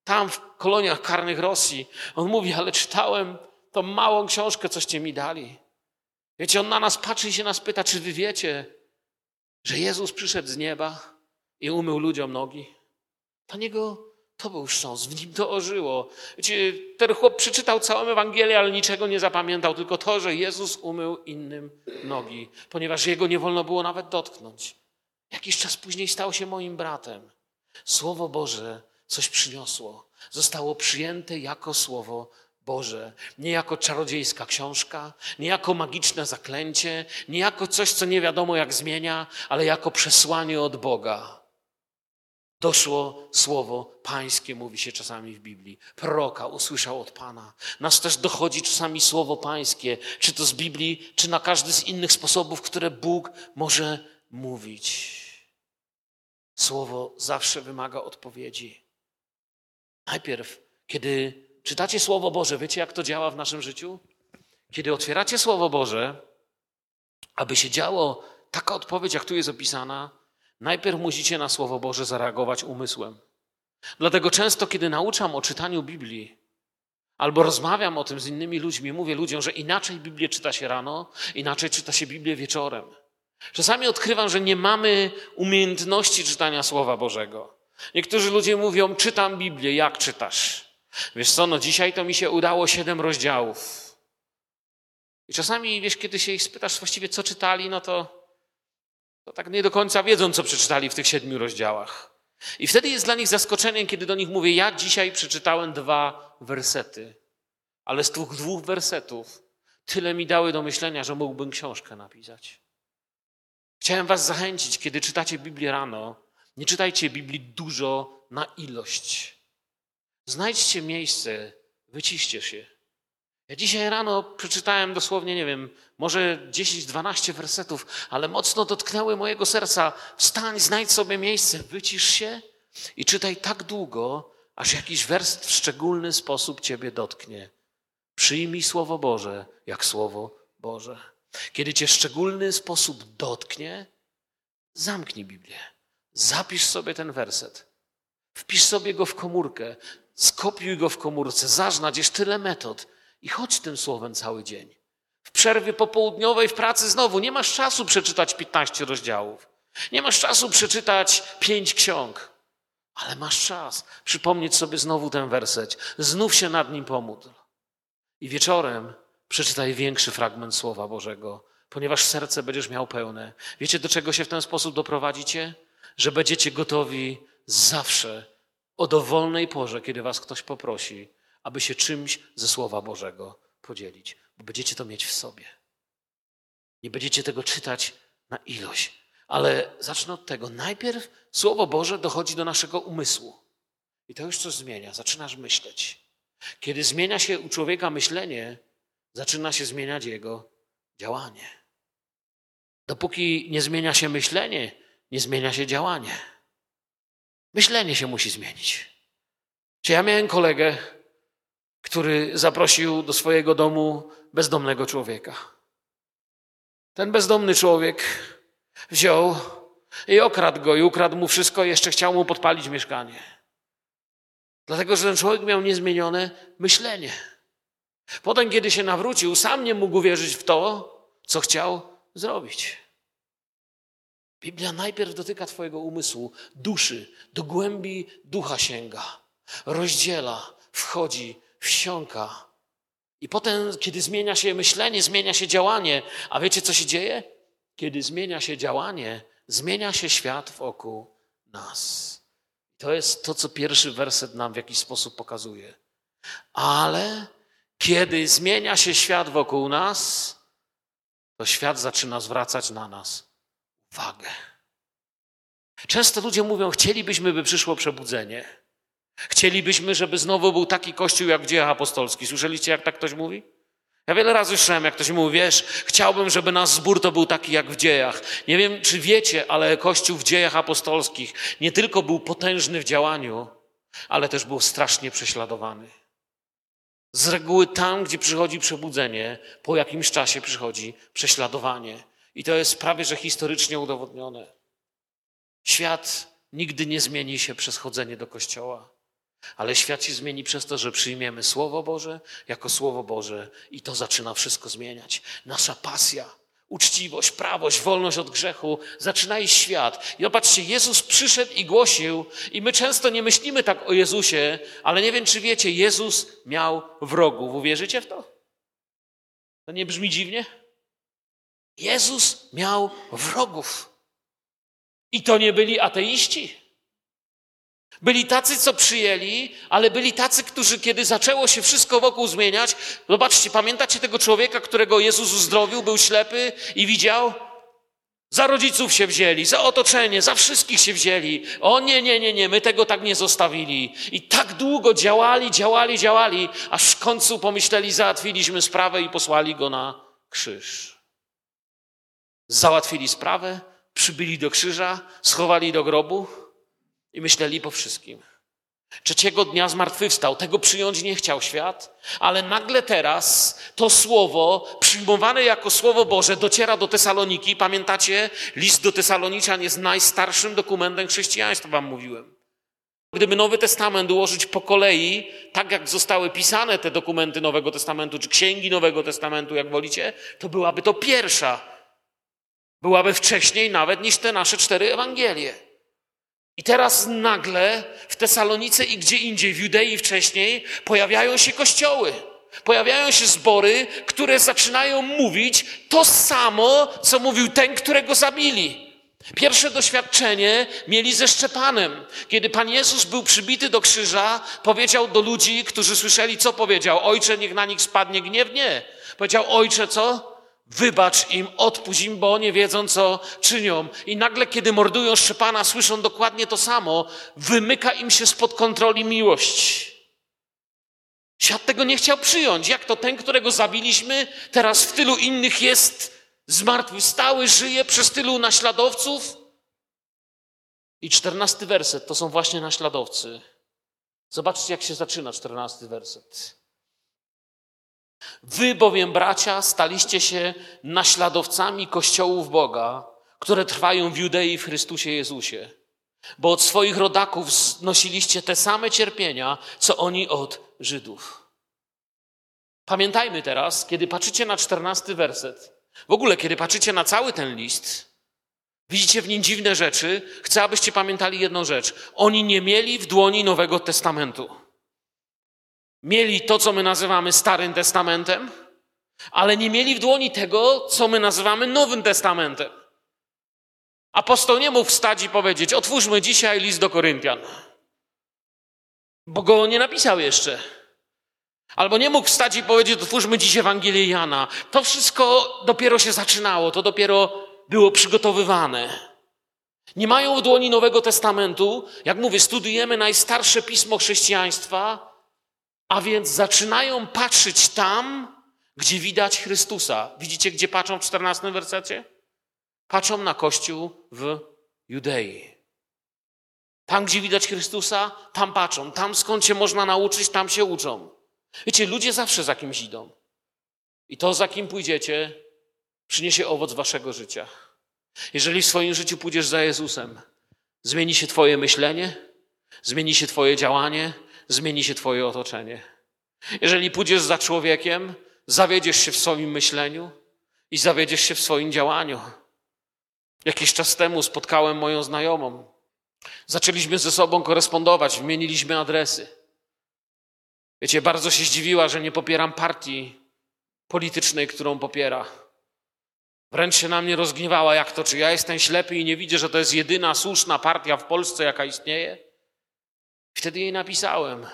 Tam w koloniach karnych Rosji. On mówi: Ale czytałem tą małą książkę, coście mi dali. Wiecie, on na nas patrzy i się nas pyta: Czy wy wiecie, że Jezus przyszedł z nieba? I umył ludziom nogi. Dla niego to był wstrząs, w nim to ożyło. Wiecie, ten chłop przeczytał całą Ewangelię, ale niczego nie zapamiętał, tylko to, że Jezus umył innym nogi, ponieważ jego nie wolno było nawet dotknąć. Jakiś czas później stał się moim bratem. Słowo Boże coś przyniosło. Zostało przyjęte jako Słowo Boże, nie jako czarodziejska książka, nie jako magiczne zaklęcie, nie jako coś, co nie wiadomo jak zmienia, ale jako przesłanie od Boga. Doszło słowo pańskie, mówi się czasami w Biblii. Proroka usłyszał od Pana. Nas też dochodzi czasami słowo pańskie, czy to z Biblii, czy na każdy z innych sposobów, które Bóg może mówić. Słowo zawsze wymaga odpowiedzi. Najpierw, kiedy czytacie Słowo Boże, wiecie jak to działa w naszym życiu? Kiedy otwieracie Słowo Boże, aby się działo taka odpowiedź, jak tu jest opisana, Najpierw musicie na Słowo Boże zareagować umysłem. Dlatego często, kiedy nauczam o czytaniu Biblii, albo rozmawiam o tym z innymi ludźmi, mówię ludziom, że inaczej Biblię czyta się rano, inaczej czyta się Biblię wieczorem. Czasami odkrywam, że nie mamy umiejętności czytania Słowa Bożego. Niektórzy ludzie mówią, czytam Biblię, jak czytasz? Wiesz co, no dzisiaj to mi się udało siedem rozdziałów. I czasami, wiesz, kiedy się ich spytasz właściwie, co czytali, no to to tak nie do końca wiedzą, co przeczytali w tych siedmiu rozdziałach. I wtedy jest dla nich zaskoczeniem, kiedy do nich mówię: Ja dzisiaj przeczytałem dwa wersety, ale z tych dwóch wersetów tyle mi dały do myślenia, że mógłbym książkę napisać. Chciałem Was zachęcić, kiedy czytacie Biblię rano, nie czytajcie Biblii dużo na ilość. Znajdźcie miejsce, wyciście się ja dzisiaj rano przeczytałem dosłownie, nie wiem, może 10-12 wersetów, ale mocno dotknęły mojego serca. Wstań, znajdź sobie miejsce, wycisz się i czytaj tak długo, aż jakiś werset w szczególny sposób ciebie dotknie. Przyjmij Słowo Boże jak Słowo Boże. Kiedy cię szczególny sposób dotknie, zamknij Biblię. Zapisz sobie ten werset. Wpisz sobie go w komórkę. Skopiuj go w komórce. Zaznacz, jest tyle metod i chodź tym słowem cały dzień. W przerwie popołudniowej w pracy znowu nie masz czasu przeczytać 15 rozdziałów. Nie masz czasu przeczytać pięć ksiąg. Ale masz czas przypomnieć sobie znowu ten werset. Znów się nad nim pomódl. I wieczorem przeczytaj większy fragment Słowa Bożego, ponieważ serce będziesz miał pełne. Wiecie, do czego się w ten sposób doprowadzicie? Że będziecie gotowi zawsze o dowolnej porze, kiedy was ktoś poprosi, aby się czymś ze Słowa Bożego podzielić, bo będziecie to mieć w sobie. Nie będziecie tego czytać na ilość, ale zacznę od tego. Najpierw Słowo Boże dochodzi do naszego umysłu i to już coś zmienia. Zaczynasz myśleć. Kiedy zmienia się u człowieka myślenie, zaczyna się zmieniać jego działanie. Dopóki nie zmienia się myślenie, nie zmienia się działanie. Myślenie się musi zmienić. Czy ja miałem kolegę, który zaprosił do swojego domu bezdomnego człowieka. Ten bezdomny człowiek wziął i okradł go i ukradł mu wszystko, jeszcze chciał mu podpalić mieszkanie. Dlatego, że ten człowiek miał niezmienione myślenie. Potem, kiedy się nawrócił, sam nie mógł wierzyć w to, co chciał zrobić. Biblia najpierw dotyka Twojego umysłu, duszy, do głębi ducha sięga, rozdziela, wchodzi, wsiąka. I potem, kiedy zmienia się myślenie, zmienia się działanie, a wiecie, co się dzieje? Kiedy zmienia się działanie, zmienia się świat wokół nas. To jest to, co pierwszy werset nam w jakiś sposób pokazuje. Ale kiedy zmienia się świat wokół nas, to świat zaczyna zwracać na nas uwagę. Często ludzie mówią: Chcielibyśmy, by przyszło przebudzenie. Chcielibyśmy, żeby znowu był taki kościół jak w dziejach apostolskich. Słyszeliście, jak tak ktoś mówi? Ja wiele razy słyszałem, jak ktoś mówi, wiesz, chciałbym, żeby nasz zbór to był taki jak w dziejach. Nie wiem, czy wiecie, ale Kościół w dziejach apostolskich nie tylko był potężny w działaniu, ale też był strasznie prześladowany. Z reguły tam, gdzie przychodzi przebudzenie, po jakimś czasie przychodzi prześladowanie. I to jest prawie że historycznie udowodnione. Świat nigdy nie zmieni się przez chodzenie do kościoła, ale świat się zmieni przez to, że przyjmiemy Słowo Boże jako Słowo Boże i to zaczyna wszystko zmieniać. Nasza pasja uczciwość, prawość, wolność od grzechu, zaczyna iść świat. I zobaczcie, Jezus przyszedł i głosił, i my często nie myślimy tak o Jezusie, ale nie wiem, czy wiecie, Jezus miał wrogów. Uwierzycie w to? To nie brzmi dziwnie? Jezus miał wrogów. I to nie byli ateiści. Byli tacy, co przyjęli, ale byli tacy, którzy, kiedy zaczęło się wszystko wokół zmieniać, zobaczcie, pamiętacie tego człowieka, którego Jezus uzdrowił, był ślepy i widział? Za rodziców się wzięli, za otoczenie, za wszystkich się wzięli. O nie, nie, nie, nie, my tego tak nie zostawili. I tak długo działali, działali, działali, aż w końcu pomyśleli, załatwiliśmy sprawę i posłali go na krzyż. Załatwili sprawę, przybyli do krzyża, schowali do grobu i myśleli po wszystkim. Trzeciego dnia zmartwychwstał. Tego przyjąć nie chciał świat, ale nagle teraz to słowo, przyjmowane jako słowo Boże, dociera do Tesaloniki. Pamiętacie? List do Tesaloniczan jest najstarszym dokumentem chrześcijaństwa, wam mówiłem. Gdyby Nowy Testament ułożyć po kolei, tak jak zostały pisane te dokumenty Nowego Testamentu, czy księgi Nowego Testamentu, jak wolicie, to byłaby to pierwsza. Byłaby wcześniej nawet niż te nasze cztery Ewangelie. I teraz nagle w Tesalonice i gdzie indziej, w Judei wcześniej, pojawiają się kościoły. Pojawiają się zbory, które zaczynają mówić to samo, co mówił ten, którego zabili. Pierwsze doświadczenie mieli ze Szczepanem. Kiedy Pan Jezus był przybity do krzyża, powiedział do ludzi, którzy słyszeli, co powiedział: Ojcze, niech na nich spadnie gniew? Nie. Powiedział: Ojcze, co? Wybacz im, odpuść im, bo nie wiedzą, co czynią. I nagle, kiedy mordują Szczepana, słyszą dokładnie to samo. Wymyka im się spod kontroli miłość. Świat tego nie chciał przyjąć. Jak to ten, którego zabiliśmy, teraz w tylu innych jest zmartwychwstały, żyje przez tylu naśladowców? I czternasty werset to są właśnie naśladowcy. Zobaczcie, jak się zaczyna czternasty werset. Wy bowiem, bracia, staliście się naśladowcami kościołów Boga, które trwają w Judei w Chrystusie Jezusie. Bo od swoich rodaków znosiliście te same cierpienia, co oni od Żydów. Pamiętajmy teraz, kiedy patrzycie na czternasty werset, w ogóle kiedy patrzycie na cały ten list, widzicie w nim dziwne rzeczy, chcę, abyście pamiętali jedną rzecz. Oni nie mieli w dłoni Nowego Testamentu. Mieli to, co my nazywamy Starym Testamentem, ale nie mieli w dłoni tego, co my nazywamy Nowym Testamentem. Apostoł nie mógł wstać i powiedzieć: Otwórzmy dzisiaj list do Koryntian, bo go nie napisał jeszcze. Albo nie mógł wstać i powiedzieć: Otwórzmy dziś Ewangelię Jana. To wszystko dopiero się zaczynało, to dopiero było przygotowywane. Nie mają w dłoni Nowego Testamentu. Jak mówię, studujemy najstarsze pismo chrześcijaństwa, a więc zaczynają patrzeć tam, gdzie widać Chrystusa. Widzicie, gdzie patrzą w 14 wersecie? Patrzą na Kościół w Judei. Tam, gdzie widać Chrystusa, tam patrzą. Tam, skąd się można nauczyć, tam się uczą. Wiecie, ludzie zawsze za kimś idą. I to, za kim pójdziecie, przyniesie owoc waszego życia. Jeżeli w swoim życiu pójdziesz za Jezusem, zmieni się Twoje myślenie, zmieni się Twoje działanie, zmieni się Twoje otoczenie. Jeżeli pójdziesz za człowiekiem, zawiedziesz się w swoim myśleniu i zawiedziesz się w swoim działaniu. Jakiś czas temu spotkałem moją znajomą. Zaczęliśmy ze sobą korespondować, wymieniliśmy adresy. Wiecie, bardzo się zdziwiła, że nie popieram partii politycznej, którą popiera. Wręcz się na mnie rozgniewała, jak to, czy ja jestem ślepy i nie widzę, że to jest jedyna słuszna partia w Polsce, jaka istnieje? Wtedy jej napisałem: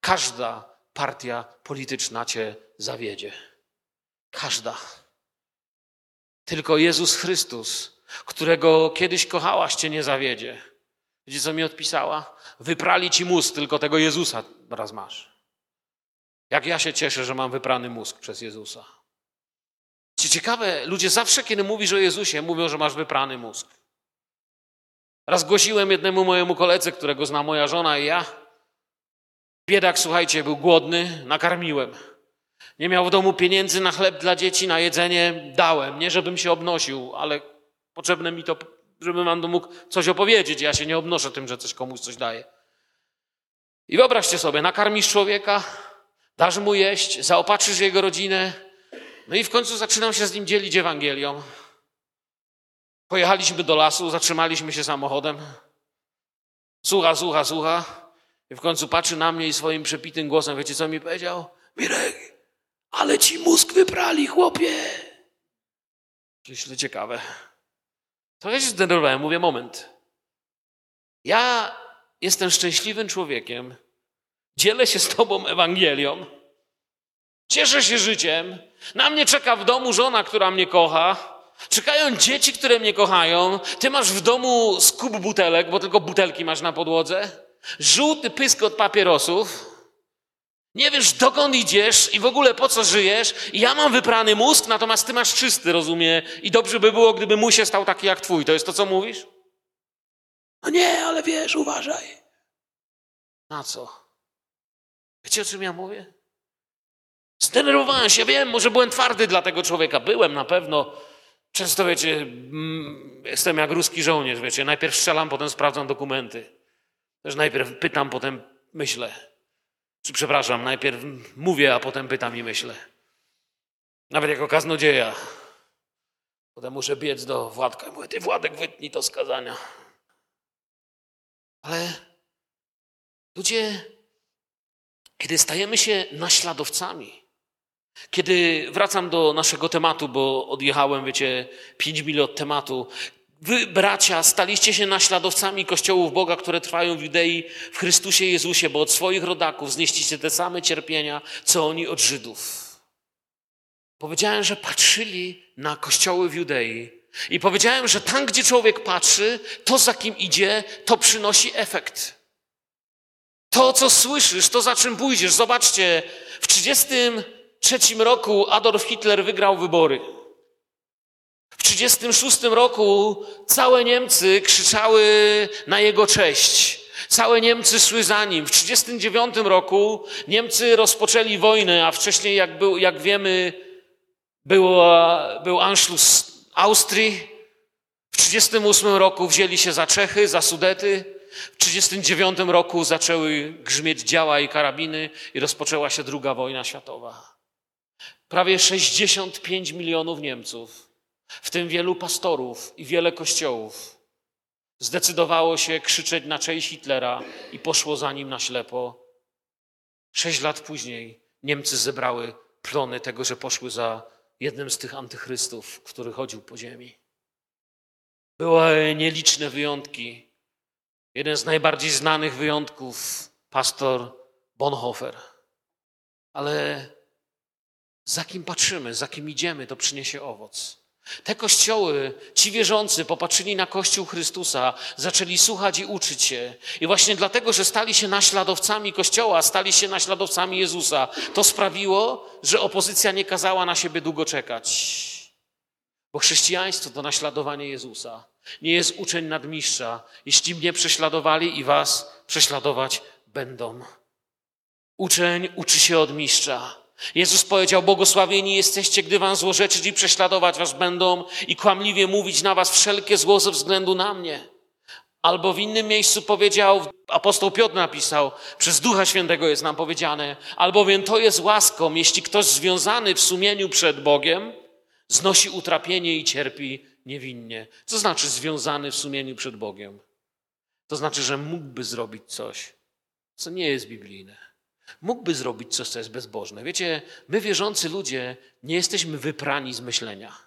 Każda partia polityczna cię zawiedzie. Każda. Tylko Jezus Chrystus, którego kiedyś kochałaś, cię nie zawiedzie. Wiecie, co mi odpisała? Wyprali ci mózg, tylko tego Jezusa raz masz. Jak ja się cieszę, że mam wyprany mózg przez Jezusa. Ciekawe, ludzie zawsze, kiedy mówisz o Jezusie, mówią, że masz wyprany mózg. Raz głosiłem jednemu mojemu koledze, którego zna moja żona i ja. Biedak, słuchajcie, był głodny, nakarmiłem. Nie miał w domu pieniędzy na chleb dla dzieci, na jedzenie, dałem. Nie, żebym się obnosił, ale potrzebne mi to, żebym wam mógł coś opowiedzieć. Ja się nie obnoszę tym, że coś komuś coś daję. I wyobraźcie sobie, nakarmisz człowieka, dasz mu jeść, zaopatrzysz jego rodzinę, no i w końcu zaczynam się z nim dzielić Ewangelią. Pojechaliśmy do lasu, zatrzymaliśmy się samochodem. Słucha, słucha, słucha. I w końcu patrzy na mnie i swoim przepitym głosem, wiecie co mi powiedział? Mirek, ale ci mózg wyprali, chłopie. Myślę, ciekawe. Trochę się zdenerwowałem, mówię, moment. Ja jestem szczęśliwym człowiekiem, dzielę się z tobą Ewangelią, cieszę się życiem, na mnie czeka w domu żona, która mnie kocha, czekają dzieci, które mnie kochają, ty masz w domu skup butelek, bo tylko butelki masz na podłodze, żółty pysk od papierosów, nie wiesz, dokąd idziesz i w ogóle po co żyjesz. Ja mam wyprany mózg, natomiast ty masz czysty, rozumie? I dobrze by było, gdyby mój się stał taki jak twój. To jest to, co mówisz? No nie, ale wiesz, uważaj. Na co? Wiecie, o czym ja mówię? Zdenerwowałem się, wiem, może byłem twardy dla tego człowieka. Byłem na pewno. Często, wiecie, mm, jestem jak ruski żołnierz, wiecie. Najpierw strzelam, potem sprawdzam dokumenty. Też najpierw pytam, potem myślę. Czy przepraszam, najpierw mówię, a potem pytam i myślę. Nawet jako kaznodzieja. Potem muszę biec do Władka i mówię, ty Władek, wytnij to skazania. Ale ludzie, kiedy stajemy się naśladowcami, kiedy wracam do naszego tematu, bo odjechałem, wiecie, pięć mil od tematu, Wy, bracia, staliście się naśladowcami kościołów Boga, które trwają w Judei w Chrystusie Jezusie, bo od swoich rodaków znieśliście te same cierpienia, co oni od Żydów. Powiedziałem, że patrzyli na kościoły w Judei i powiedziałem, że tam, gdzie człowiek patrzy, to za kim idzie, to przynosi efekt. To, co słyszysz, to za czym pójdziesz. Zobaczcie, w 1933 roku Adolf Hitler wygrał wybory. W 1936 roku całe Niemcy krzyczały na jego cześć. Całe Niemcy szły za nim. W 1939 roku Niemcy rozpoczęli wojnę, a wcześniej, jak, był, jak wiemy, był, był Anschluss Austrii. W 1938 roku wzięli się za Czechy, za Sudety. W 1939 roku zaczęły grzmieć działa i karabiny i rozpoczęła się druga wojna światowa. Prawie 65 milionów Niemców w tym wielu pastorów i wiele kościołów zdecydowało się krzyczeć na cześć Hitlera i poszło za nim na ślepo. Sześć lat później Niemcy zebrały plony tego, że poszły za jednym z tych antychrystów, który chodził po ziemi. Były nieliczne wyjątki. Jeden z najbardziej znanych wyjątków, pastor Bonhoeffer. Ale za kim patrzymy, za kim idziemy, to przyniesie owoc. Te kościoły, ci wierzący popatrzyli na Kościół Chrystusa, zaczęli słuchać i uczyć się. I właśnie dlatego, że stali się naśladowcami Kościoła, stali się naśladowcami Jezusa, to sprawiło, że opozycja nie kazała na siebie długo czekać. Bo chrześcijaństwo to naśladowanie Jezusa. Nie jest uczeń nadmistrza. Jeśli mnie prześladowali i was prześladować będą. Uczeń uczy się od mistrza. Jezus powiedział, błogosławieni jesteście, gdy wam złorzeczyć i prześladować was będą i kłamliwie mówić na was wszelkie zło ze względu na mnie. Albo w innym miejscu powiedział, apostoł Piotr napisał, przez Ducha Świętego jest nam powiedziane, albowiem to jest łaską, jeśli ktoś związany w sumieniu przed Bogiem znosi utrapienie i cierpi niewinnie. Co znaczy związany w sumieniu przed Bogiem? To znaczy, że mógłby zrobić coś, co nie jest biblijne. Mógłby zrobić coś, co jest bezbożne. Wiecie, my wierzący ludzie nie jesteśmy wyprani z myślenia.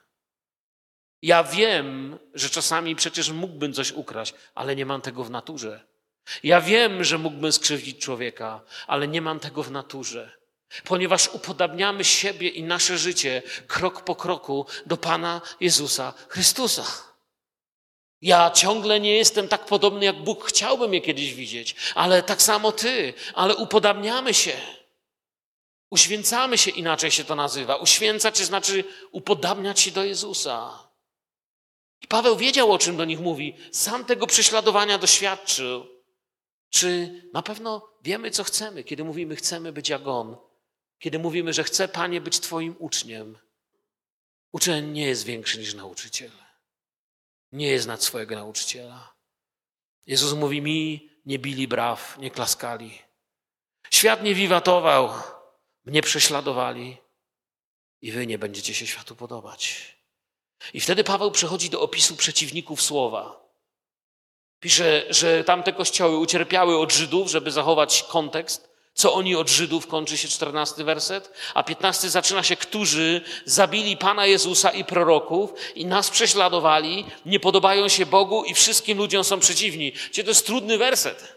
Ja wiem, że czasami przecież mógłbym coś ukraść, ale nie mam tego w naturze. Ja wiem, że mógłbym skrzywdzić człowieka, ale nie mam tego w naturze, ponieważ upodabniamy siebie i nasze życie krok po kroku do Pana Jezusa Chrystusa. Ja ciągle nie jestem tak podobny, jak Bóg chciałby mnie kiedyś widzieć, ale tak samo Ty, ale upodabniamy się. Uświęcamy się, inaczej się to nazywa. Uświęcać znaczy upodabniać się do Jezusa. I Paweł wiedział, o czym do nich mówi. Sam tego prześladowania doświadczył. Czy na pewno wiemy, co chcemy, kiedy mówimy, chcemy być jak On? Kiedy mówimy, że chcę, Panie, być Twoim uczniem? Uczeń nie jest większy niż nauczyciel. Nie nad swojego nauczyciela. Jezus mówi mi, nie bili braw, nie klaskali. Świat nie wiwatował, mnie prześladowali i wy nie będziecie się światu podobać. I wtedy Paweł przechodzi do opisu przeciwników słowa. Pisze, że tamte kościoły ucierpiały od Żydów, żeby zachować kontekst. Co oni od Żydów, kończy się czternasty werset, a piętnasty zaczyna się, którzy zabili Pana Jezusa i proroków i nas prześladowali, nie podobają się Bogu i wszystkim ludziom są przeciwni. Gdzie to jest trudny werset.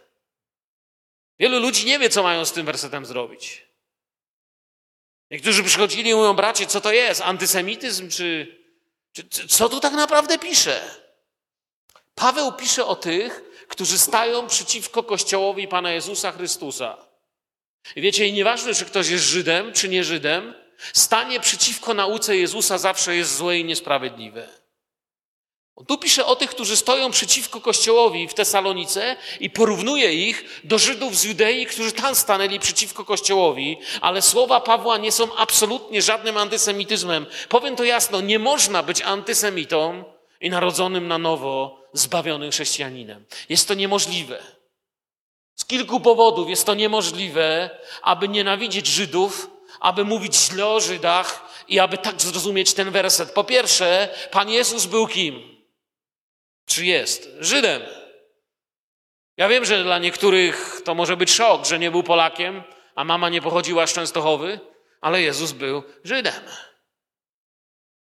Wielu ludzi nie wie, co mają z tym wersetem zrobić. Niektórzy przychodzili i mówią, bracie, co to jest? Antysemityzm? Czy, czy co tu tak naprawdę pisze? Paweł pisze o tych, którzy stają przeciwko Kościołowi Pana Jezusa Chrystusa. I wiecie, i nieważne, czy ktoś jest Żydem, czy nie Żydem, stanie przeciwko nauce Jezusa zawsze jest złe i niesprawiedliwe. On tu pisze o tych, którzy stoją przeciwko Kościołowi w Tesalonice i porównuje ich do Żydów z Judei, którzy tam stanęli przeciwko Kościołowi, ale słowa Pawła nie są absolutnie żadnym antysemityzmem. Powiem to jasno, nie można być antysemitą i narodzonym na nowo, zbawionym chrześcijaninem. Jest to niemożliwe. Z kilku powodów jest to niemożliwe, aby nienawidzić Żydów, aby mówić źle o Żydach i aby tak zrozumieć ten werset. Po pierwsze, Pan Jezus był kim? Czy jest? Żydem. Ja wiem, że dla niektórych to może być szok, że nie był Polakiem, a mama nie pochodziła z Częstochowy, ale Jezus był Żydem.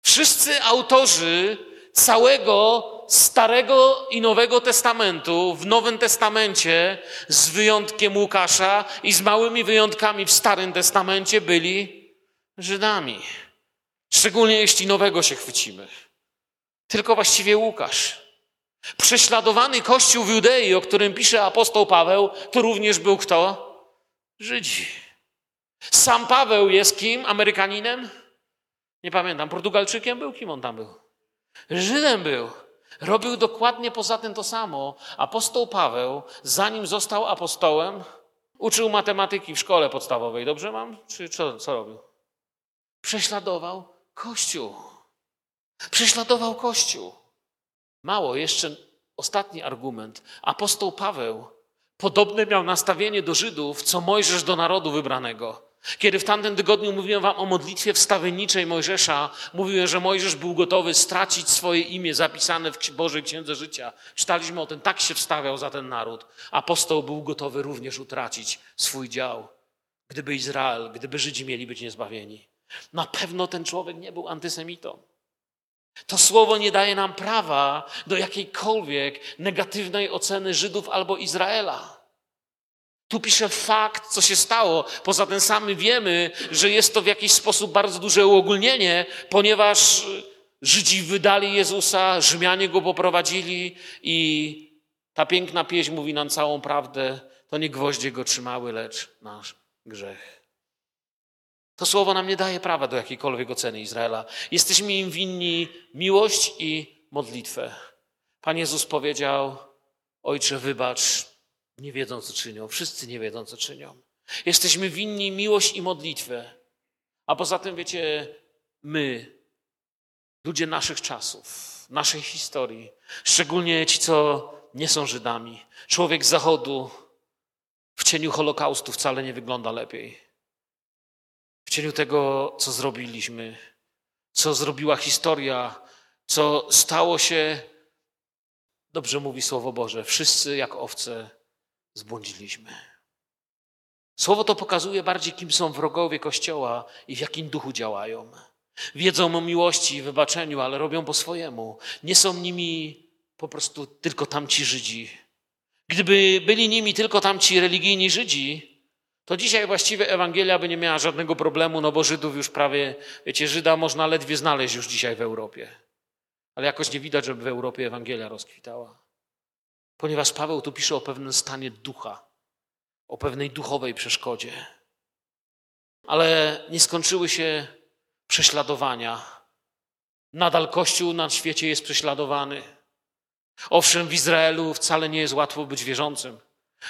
Wszyscy autorzy całego Starego i Nowego Testamentu, w Nowym Testamencie, z wyjątkiem Łukasza i z małymi wyjątkami w Starym Testamencie, byli Żydami. Szczególnie jeśli Nowego się chwycimy. Tylko właściwie Łukasz. Prześladowany Kościół w Judei, o którym pisze apostoł Paweł, to również był kto? Żydzi. Sam Paweł jest kim? Amerykaninem? Nie pamiętam. Portugalczykiem był? Kim on tam był? Żydem był. Robił dokładnie poza tym to samo. Apostoł Paweł, zanim został apostołem, uczył matematyki w szkole podstawowej. Dobrze mam? Czy co, co robił? Prześladował Kościół. Prześladował Kościół. Mało, jeszcze ostatni argument. Apostoł Paweł podobne miał nastawienie do Żydów, co Mojżesz do narodu wybranego. Kiedy w tamtym tygodniu mówiłem wam o modlitwie wstawienniczej Mojżesza, mówiłem, że Mojżesz był gotowy stracić swoje imię zapisane w Bożej Księdze Życia. Czytaliśmy o tym, tak się wstawiał za ten naród. Apostoł był gotowy również utracić swój dział, gdyby Izrael, gdyby Żydzi mieli być niezbawieni. Na pewno ten człowiek nie był antysemitą. To słowo nie daje nam prawa do jakiejkolwiek negatywnej oceny Żydów albo Izraela. Tu pisze fakt, co się stało. Poza tym sami wiemy, że jest to w jakiś sposób bardzo duże uogólnienie, ponieważ Żydzi wydali Jezusa, Rzymianie go poprowadzili i ta piękna pieśń mówi nam całą prawdę. To nie gwoździe go trzymały, lecz nasz grzech. To słowo nam nie daje prawa do jakiejkolwiek oceny Izraela. Jesteśmy im winni miłość i modlitwę. Pan Jezus powiedział: Ojcze, wybacz, nie wiedzą, co czynią. Wszyscy nie wiedzą, co czynią. Jesteśmy winni miłość i modlitwę. A poza tym, wiecie, my, ludzie naszych czasów, naszej historii, szczególnie ci, co nie są Żydami, człowiek z Zachodu w cieniu Holokaustu wcale nie wygląda lepiej. W cieniu tego, co zrobiliśmy, co zrobiła historia, co stało się, dobrze mówi Słowo Boże, wszyscy jak owce zbłądziliśmy. Słowo to pokazuje bardziej, kim są wrogowie Kościoła i w jakim duchu działają. Wiedzą o miłości i wybaczeniu, ale robią po swojemu. Nie są nimi po prostu tylko tamci Żydzi. Gdyby byli nimi tylko tamci religijni Żydzi, to dzisiaj właściwie Ewangelia by nie miała żadnego problemu, no bo Żydów już prawie, wiecie, Żyda można ledwie znaleźć już dzisiaj w Europie. Ale jakoś nie widać, żeby w Europie Ewangelia rozkwitała. Ponieważ Paweł tu pisze o pewnym stanie ducha, o pewnej duchowej przeszkodzie. Ale nie skończyły się prześladowania. Nadal Kościół na świecie jest prześladowany. Owszem, w Izraelu wcale nie jest łatwo być wierzącym.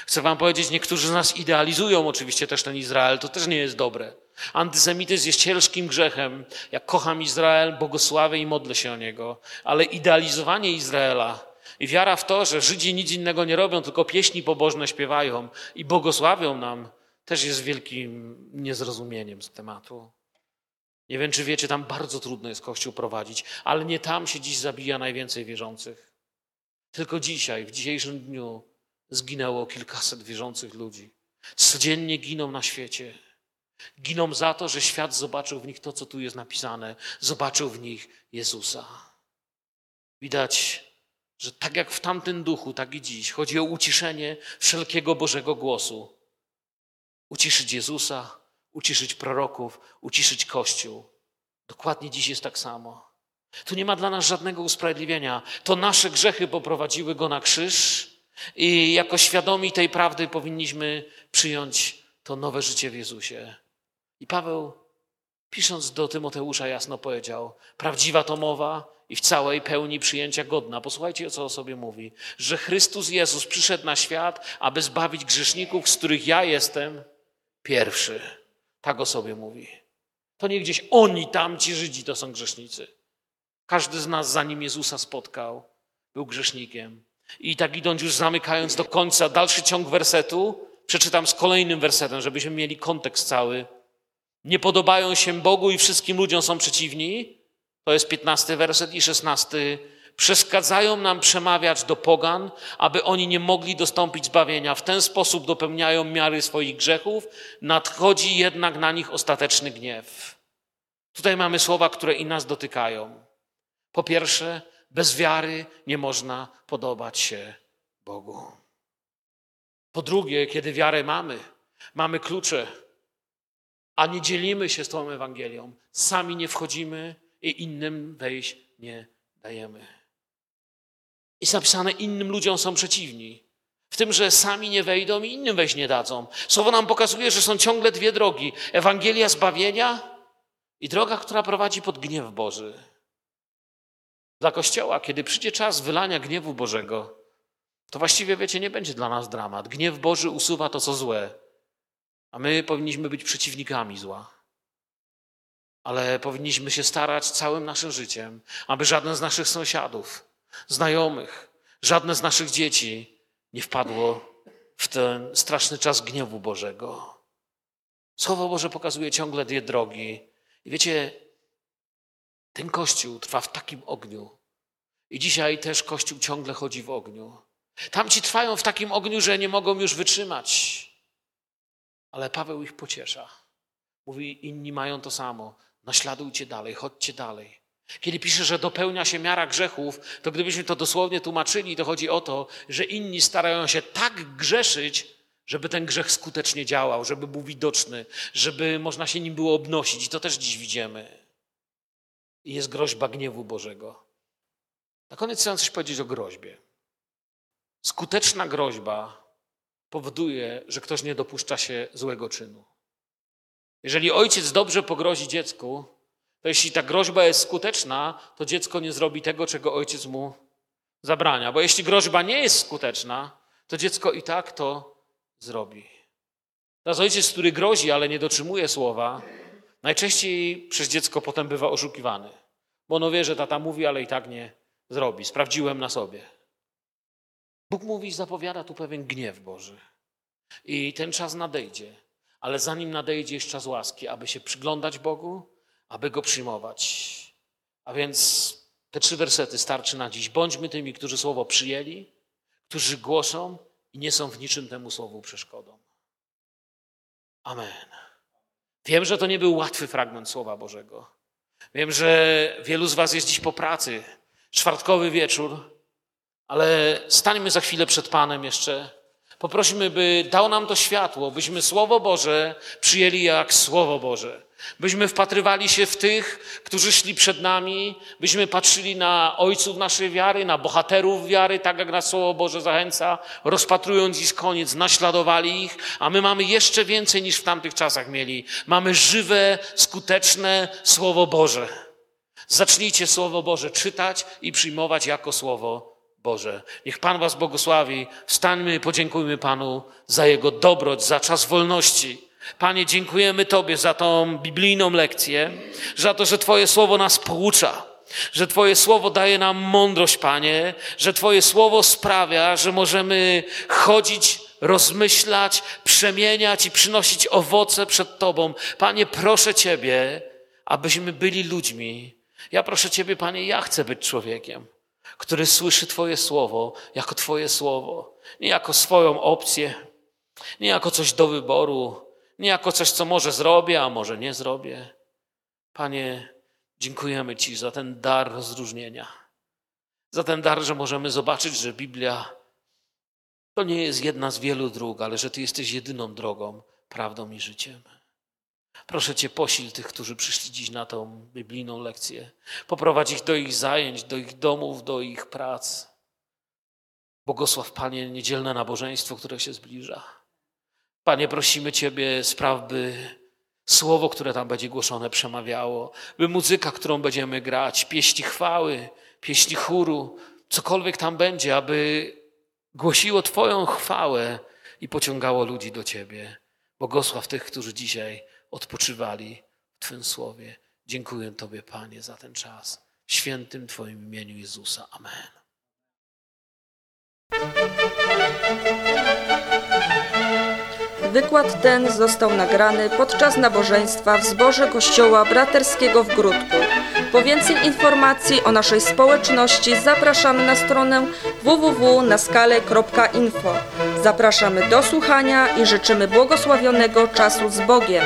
Chcę wam powiedzieć, niektórzy z nas idealizują oczywiście też ten Izrael, to też nie jest dobre. Antysemityzm jest ciężkim grzechem. Jak kocham Izrael, błogosławię i modlę się o niego. Ale idealizowanie Izraela i wiara w to, że Żydzi nic innego nie robią, tylko pieśni pobożne śpiewają i błogosławią nam, też jest wielkim niezrozumieniem z tematu. Nie wiem, czy wiecie, tam bardzo trudno jest Kościół prowadzić, ale nie tam się dziś zabija najwięcej wierzących. Tylko dzisiaj, w dzisiejszym dniu, zginęło kilkaset wierzących ludzi. Codziennie giną na świecie. Giną za to, że świat zobaczył w nich to, co tu jest napisane. Zobaczył w nich Jezusa. Widać, że tak jak w tamtym duchu, tak i dziś chodzi o uciszenie wszelkiego Bożego głosu. Uciszyć Jezusa, uciszyć proroków, uciszyć Kościół. Dokładnie dziś jest tak samo. Tu nie ma dla nas żadnego usprawiedliwienia. To nasze grzechy poprowadziły go na krzyż i jako świadomi tej prawdy powinniśmy przyjąć to nowe życie w Jezusie. I Paweł, pisząc do Tymoteusza, jasno powiedział: Prawdziwa to mowa i w całej pełni przyjęcia godna. Posłuchajcie, co o sobie mówi: że Chrystus Jezus przyszedł na świat, aby zbawić grzeszników, z których ja jestem pierwszy. Tak o sobie mówi. To nie gdzieś oni, tamci Żydzi to są grzesznicy. Każdy z nas, zanim Jezusa spotkał, był grzesznikiem. I tak idąc już zamykając do końca dalszy ciąg wersetu, przeczytam z kolejnym wersetem, żebyśmy mieli kontekst cały. Nie podobają się Bogu i wszystkim ludziom są przeciwni. To jest piętnasty werset i szesnasty. Przeszkadzają nam przemawiać do pogan, aby oni nie mogli dostąpić zbawienia. W ten sposób dopełniają miary swoich grzechów. Nadchodzi jednak na nich ostateczny gniew. Tutaj mamy słowa, które i nas dotykają. Po pierwsze, bez wiary nie można podobać się Bogu. Po drugie, kiedy wiarę mamy, mamy klucze, a nie dzielimy się z tą Ewangelią, sami nie wchodzimy i innym wejść nie dajemy. Jest napisane, innym ludziom są przeciwni. W tym, że sami nie wejdą i innym wejść nie dadzą. Słowo nam pokazuje, że są ciągle dwie drogi: Ewangelia zbawienia i droga, która prowadzi pod gniew Boży. Dla Kościoła, kiedy przyjdzie czas wylania gniewu Bożego, to właściwie, wiecie, nie będzie dla nas dramat. Gniew Boży usuwa to, co złe, a my powinniśmy być przeciwnikami zła. Ale powinniśmy się starać całym naszym życiem, aby żaden z naszych sąsiadów, znajomych, żadne z naszych dzieci nie wpadło w ten straszny czas gniewu Bożego. Słowo Boże pokazuje ciągle dwie drogi. I wiecie, ten kościół trwa w takim ogniu. I dzisiaj też kościół ciągle chodzi w ogniu. Tamci trwają w takim ogniu, że nie mogą już wytrzymać. Ale Paweł ich pociesza. Mówi, inni mają to samo. Naśladujcie dalej, chodźcie dalej. Kiedy pisze, że dopełnia się miara grzechów, to gdybyśmy to dosłownie tłumaczyli, to chodzi o to, że inni starają się tak grzeszyć, żeby ten grzech skutecznie działał, żeby był widoczny, żeby można się nim było obnosić. I to też dziś widzimy i jest groźba gniewu Bożego. Na koniec chcę coś powiedzieć o groźbie. Skuteczna groźba powoduje, że ktoś nie dopuszcza się złego czynu. Jeżeli ojciec dobrze pogrozi dziecku, to jeśli ta groźba jest skuteczna, to dziecko nie zrobi tego, czego ojciec mu zabrania. Bo jeśli groźba nie jest skuteczna, to dziecko i tak to zrobi. Teraz ojciec, który grozi, ale nie dotrzymuje słowa, Najczęściej przez dziecko potem bywa oszukiwany, bo ono wie, że tata mówi, ale i tak nie zrobi. Sprawdziłem na sobie. Bóg mówi, zapowiada tu pewien gniew Boży. I ten czas nadejdzie, ale zanim nadejdzie jest czas łaski, aby się przyglądać Bogu, aby Go przyjmować. A więc Te trzy wersety starczy na dziś. Bądźmy tymi, którzy słowo przyjęli, którzy głoszą i nie są w niczym temu słowu przeszkodą. Amen. Wiem, że to nie był łatwy fragment Słowa Bożego. Wiem, że wielu z Was jest dziś po pracy, czwartkowy wieczór, ale stańmy za chwilę przed Panem jeszcze. Poprosimy, by dał nam to światło, byśmy Słowo Boże przyjęli jak Słowo Boże. Byśmy wpatrywali się w tych, którzy szli przed nami, byśmy patrzyli na ojców naszej wiary, na bohaterów wiary, tak jak nas Słowo Boże zachęca, rozpatrując ich koniec, naśladowali ich, a my mamy jeszcze więcej niż w tamtych czasach mieli. Mamy żywe, skuteczne Słowo Boże. Zacznijcie Słowo Boże czytać i przyjmować jako Słowo Boże. Niech Pan Was błogosławi. Wstańmy, podziękujmy Panu za Jego dobroć, za czas wolności. Panie, dziękujemy Tobie za tą biblijną lekcję, za to, że Twoje słowo nas poucza, że Twoje słowo daje nam mądrość, Panie, że Twoje słowo sprawia, że możemy chodzić, rozmyślać, przemieniać i przynosić owoce przed Tobą. Panie, proszę Ciebie, abyśmy byli ludźmi. Ja proszę Ciebie, Panie, ja chcę być człowiekiem, który słyszy Twoje słowo jako Twoje słowo, nie jako swoją opcję, nie jako coś do wyboru, nie jako coś, co może zrobię, a może nie zrobię. Panie, dziękujemy Ci za ten dar rozróżnienia. Za ten dar, że możemy zobaczyć, że Biblia to nie jest jedna z wielu dróg, ale że Ty jesteś jedyną drogą, prawdą i życiem. Proszę Cię, posil tych, którzy przyszli dziś na tą biblijną lekcję. Poprowadź ich do ich zajęć, do ich domów, do ich prac. Błogosław, Panie, niedzielne nabożeństwo, które się zbliża. Panie, prosimy Ciebie, spraw, by słowo, które tam będzie głoszone, przemawiało, by muzyka, którą będziemy grać, pieśni chwały, pieśni chóru, cokolwiek tam będzie, aby głosiło Twoją chwałę i pociągało ludzi do Ciebie. Błogosław tych, którzy dzisiaj odpoczywali w Twym słowie. Dziękuję Tobie, Panie, za ten czas. W świętym Twoim imieniu Jezusa. Amen. Wykład ten został nagrany podczas nabożeństwa w zborze Kościoła Braterskiego w Grudku. Po więcej informacji o naszej społeczności zapraszamy na stronę www.naskale.info. Zapraszamy do słuchania i życzymy błogosławionego czasu z Bogiem.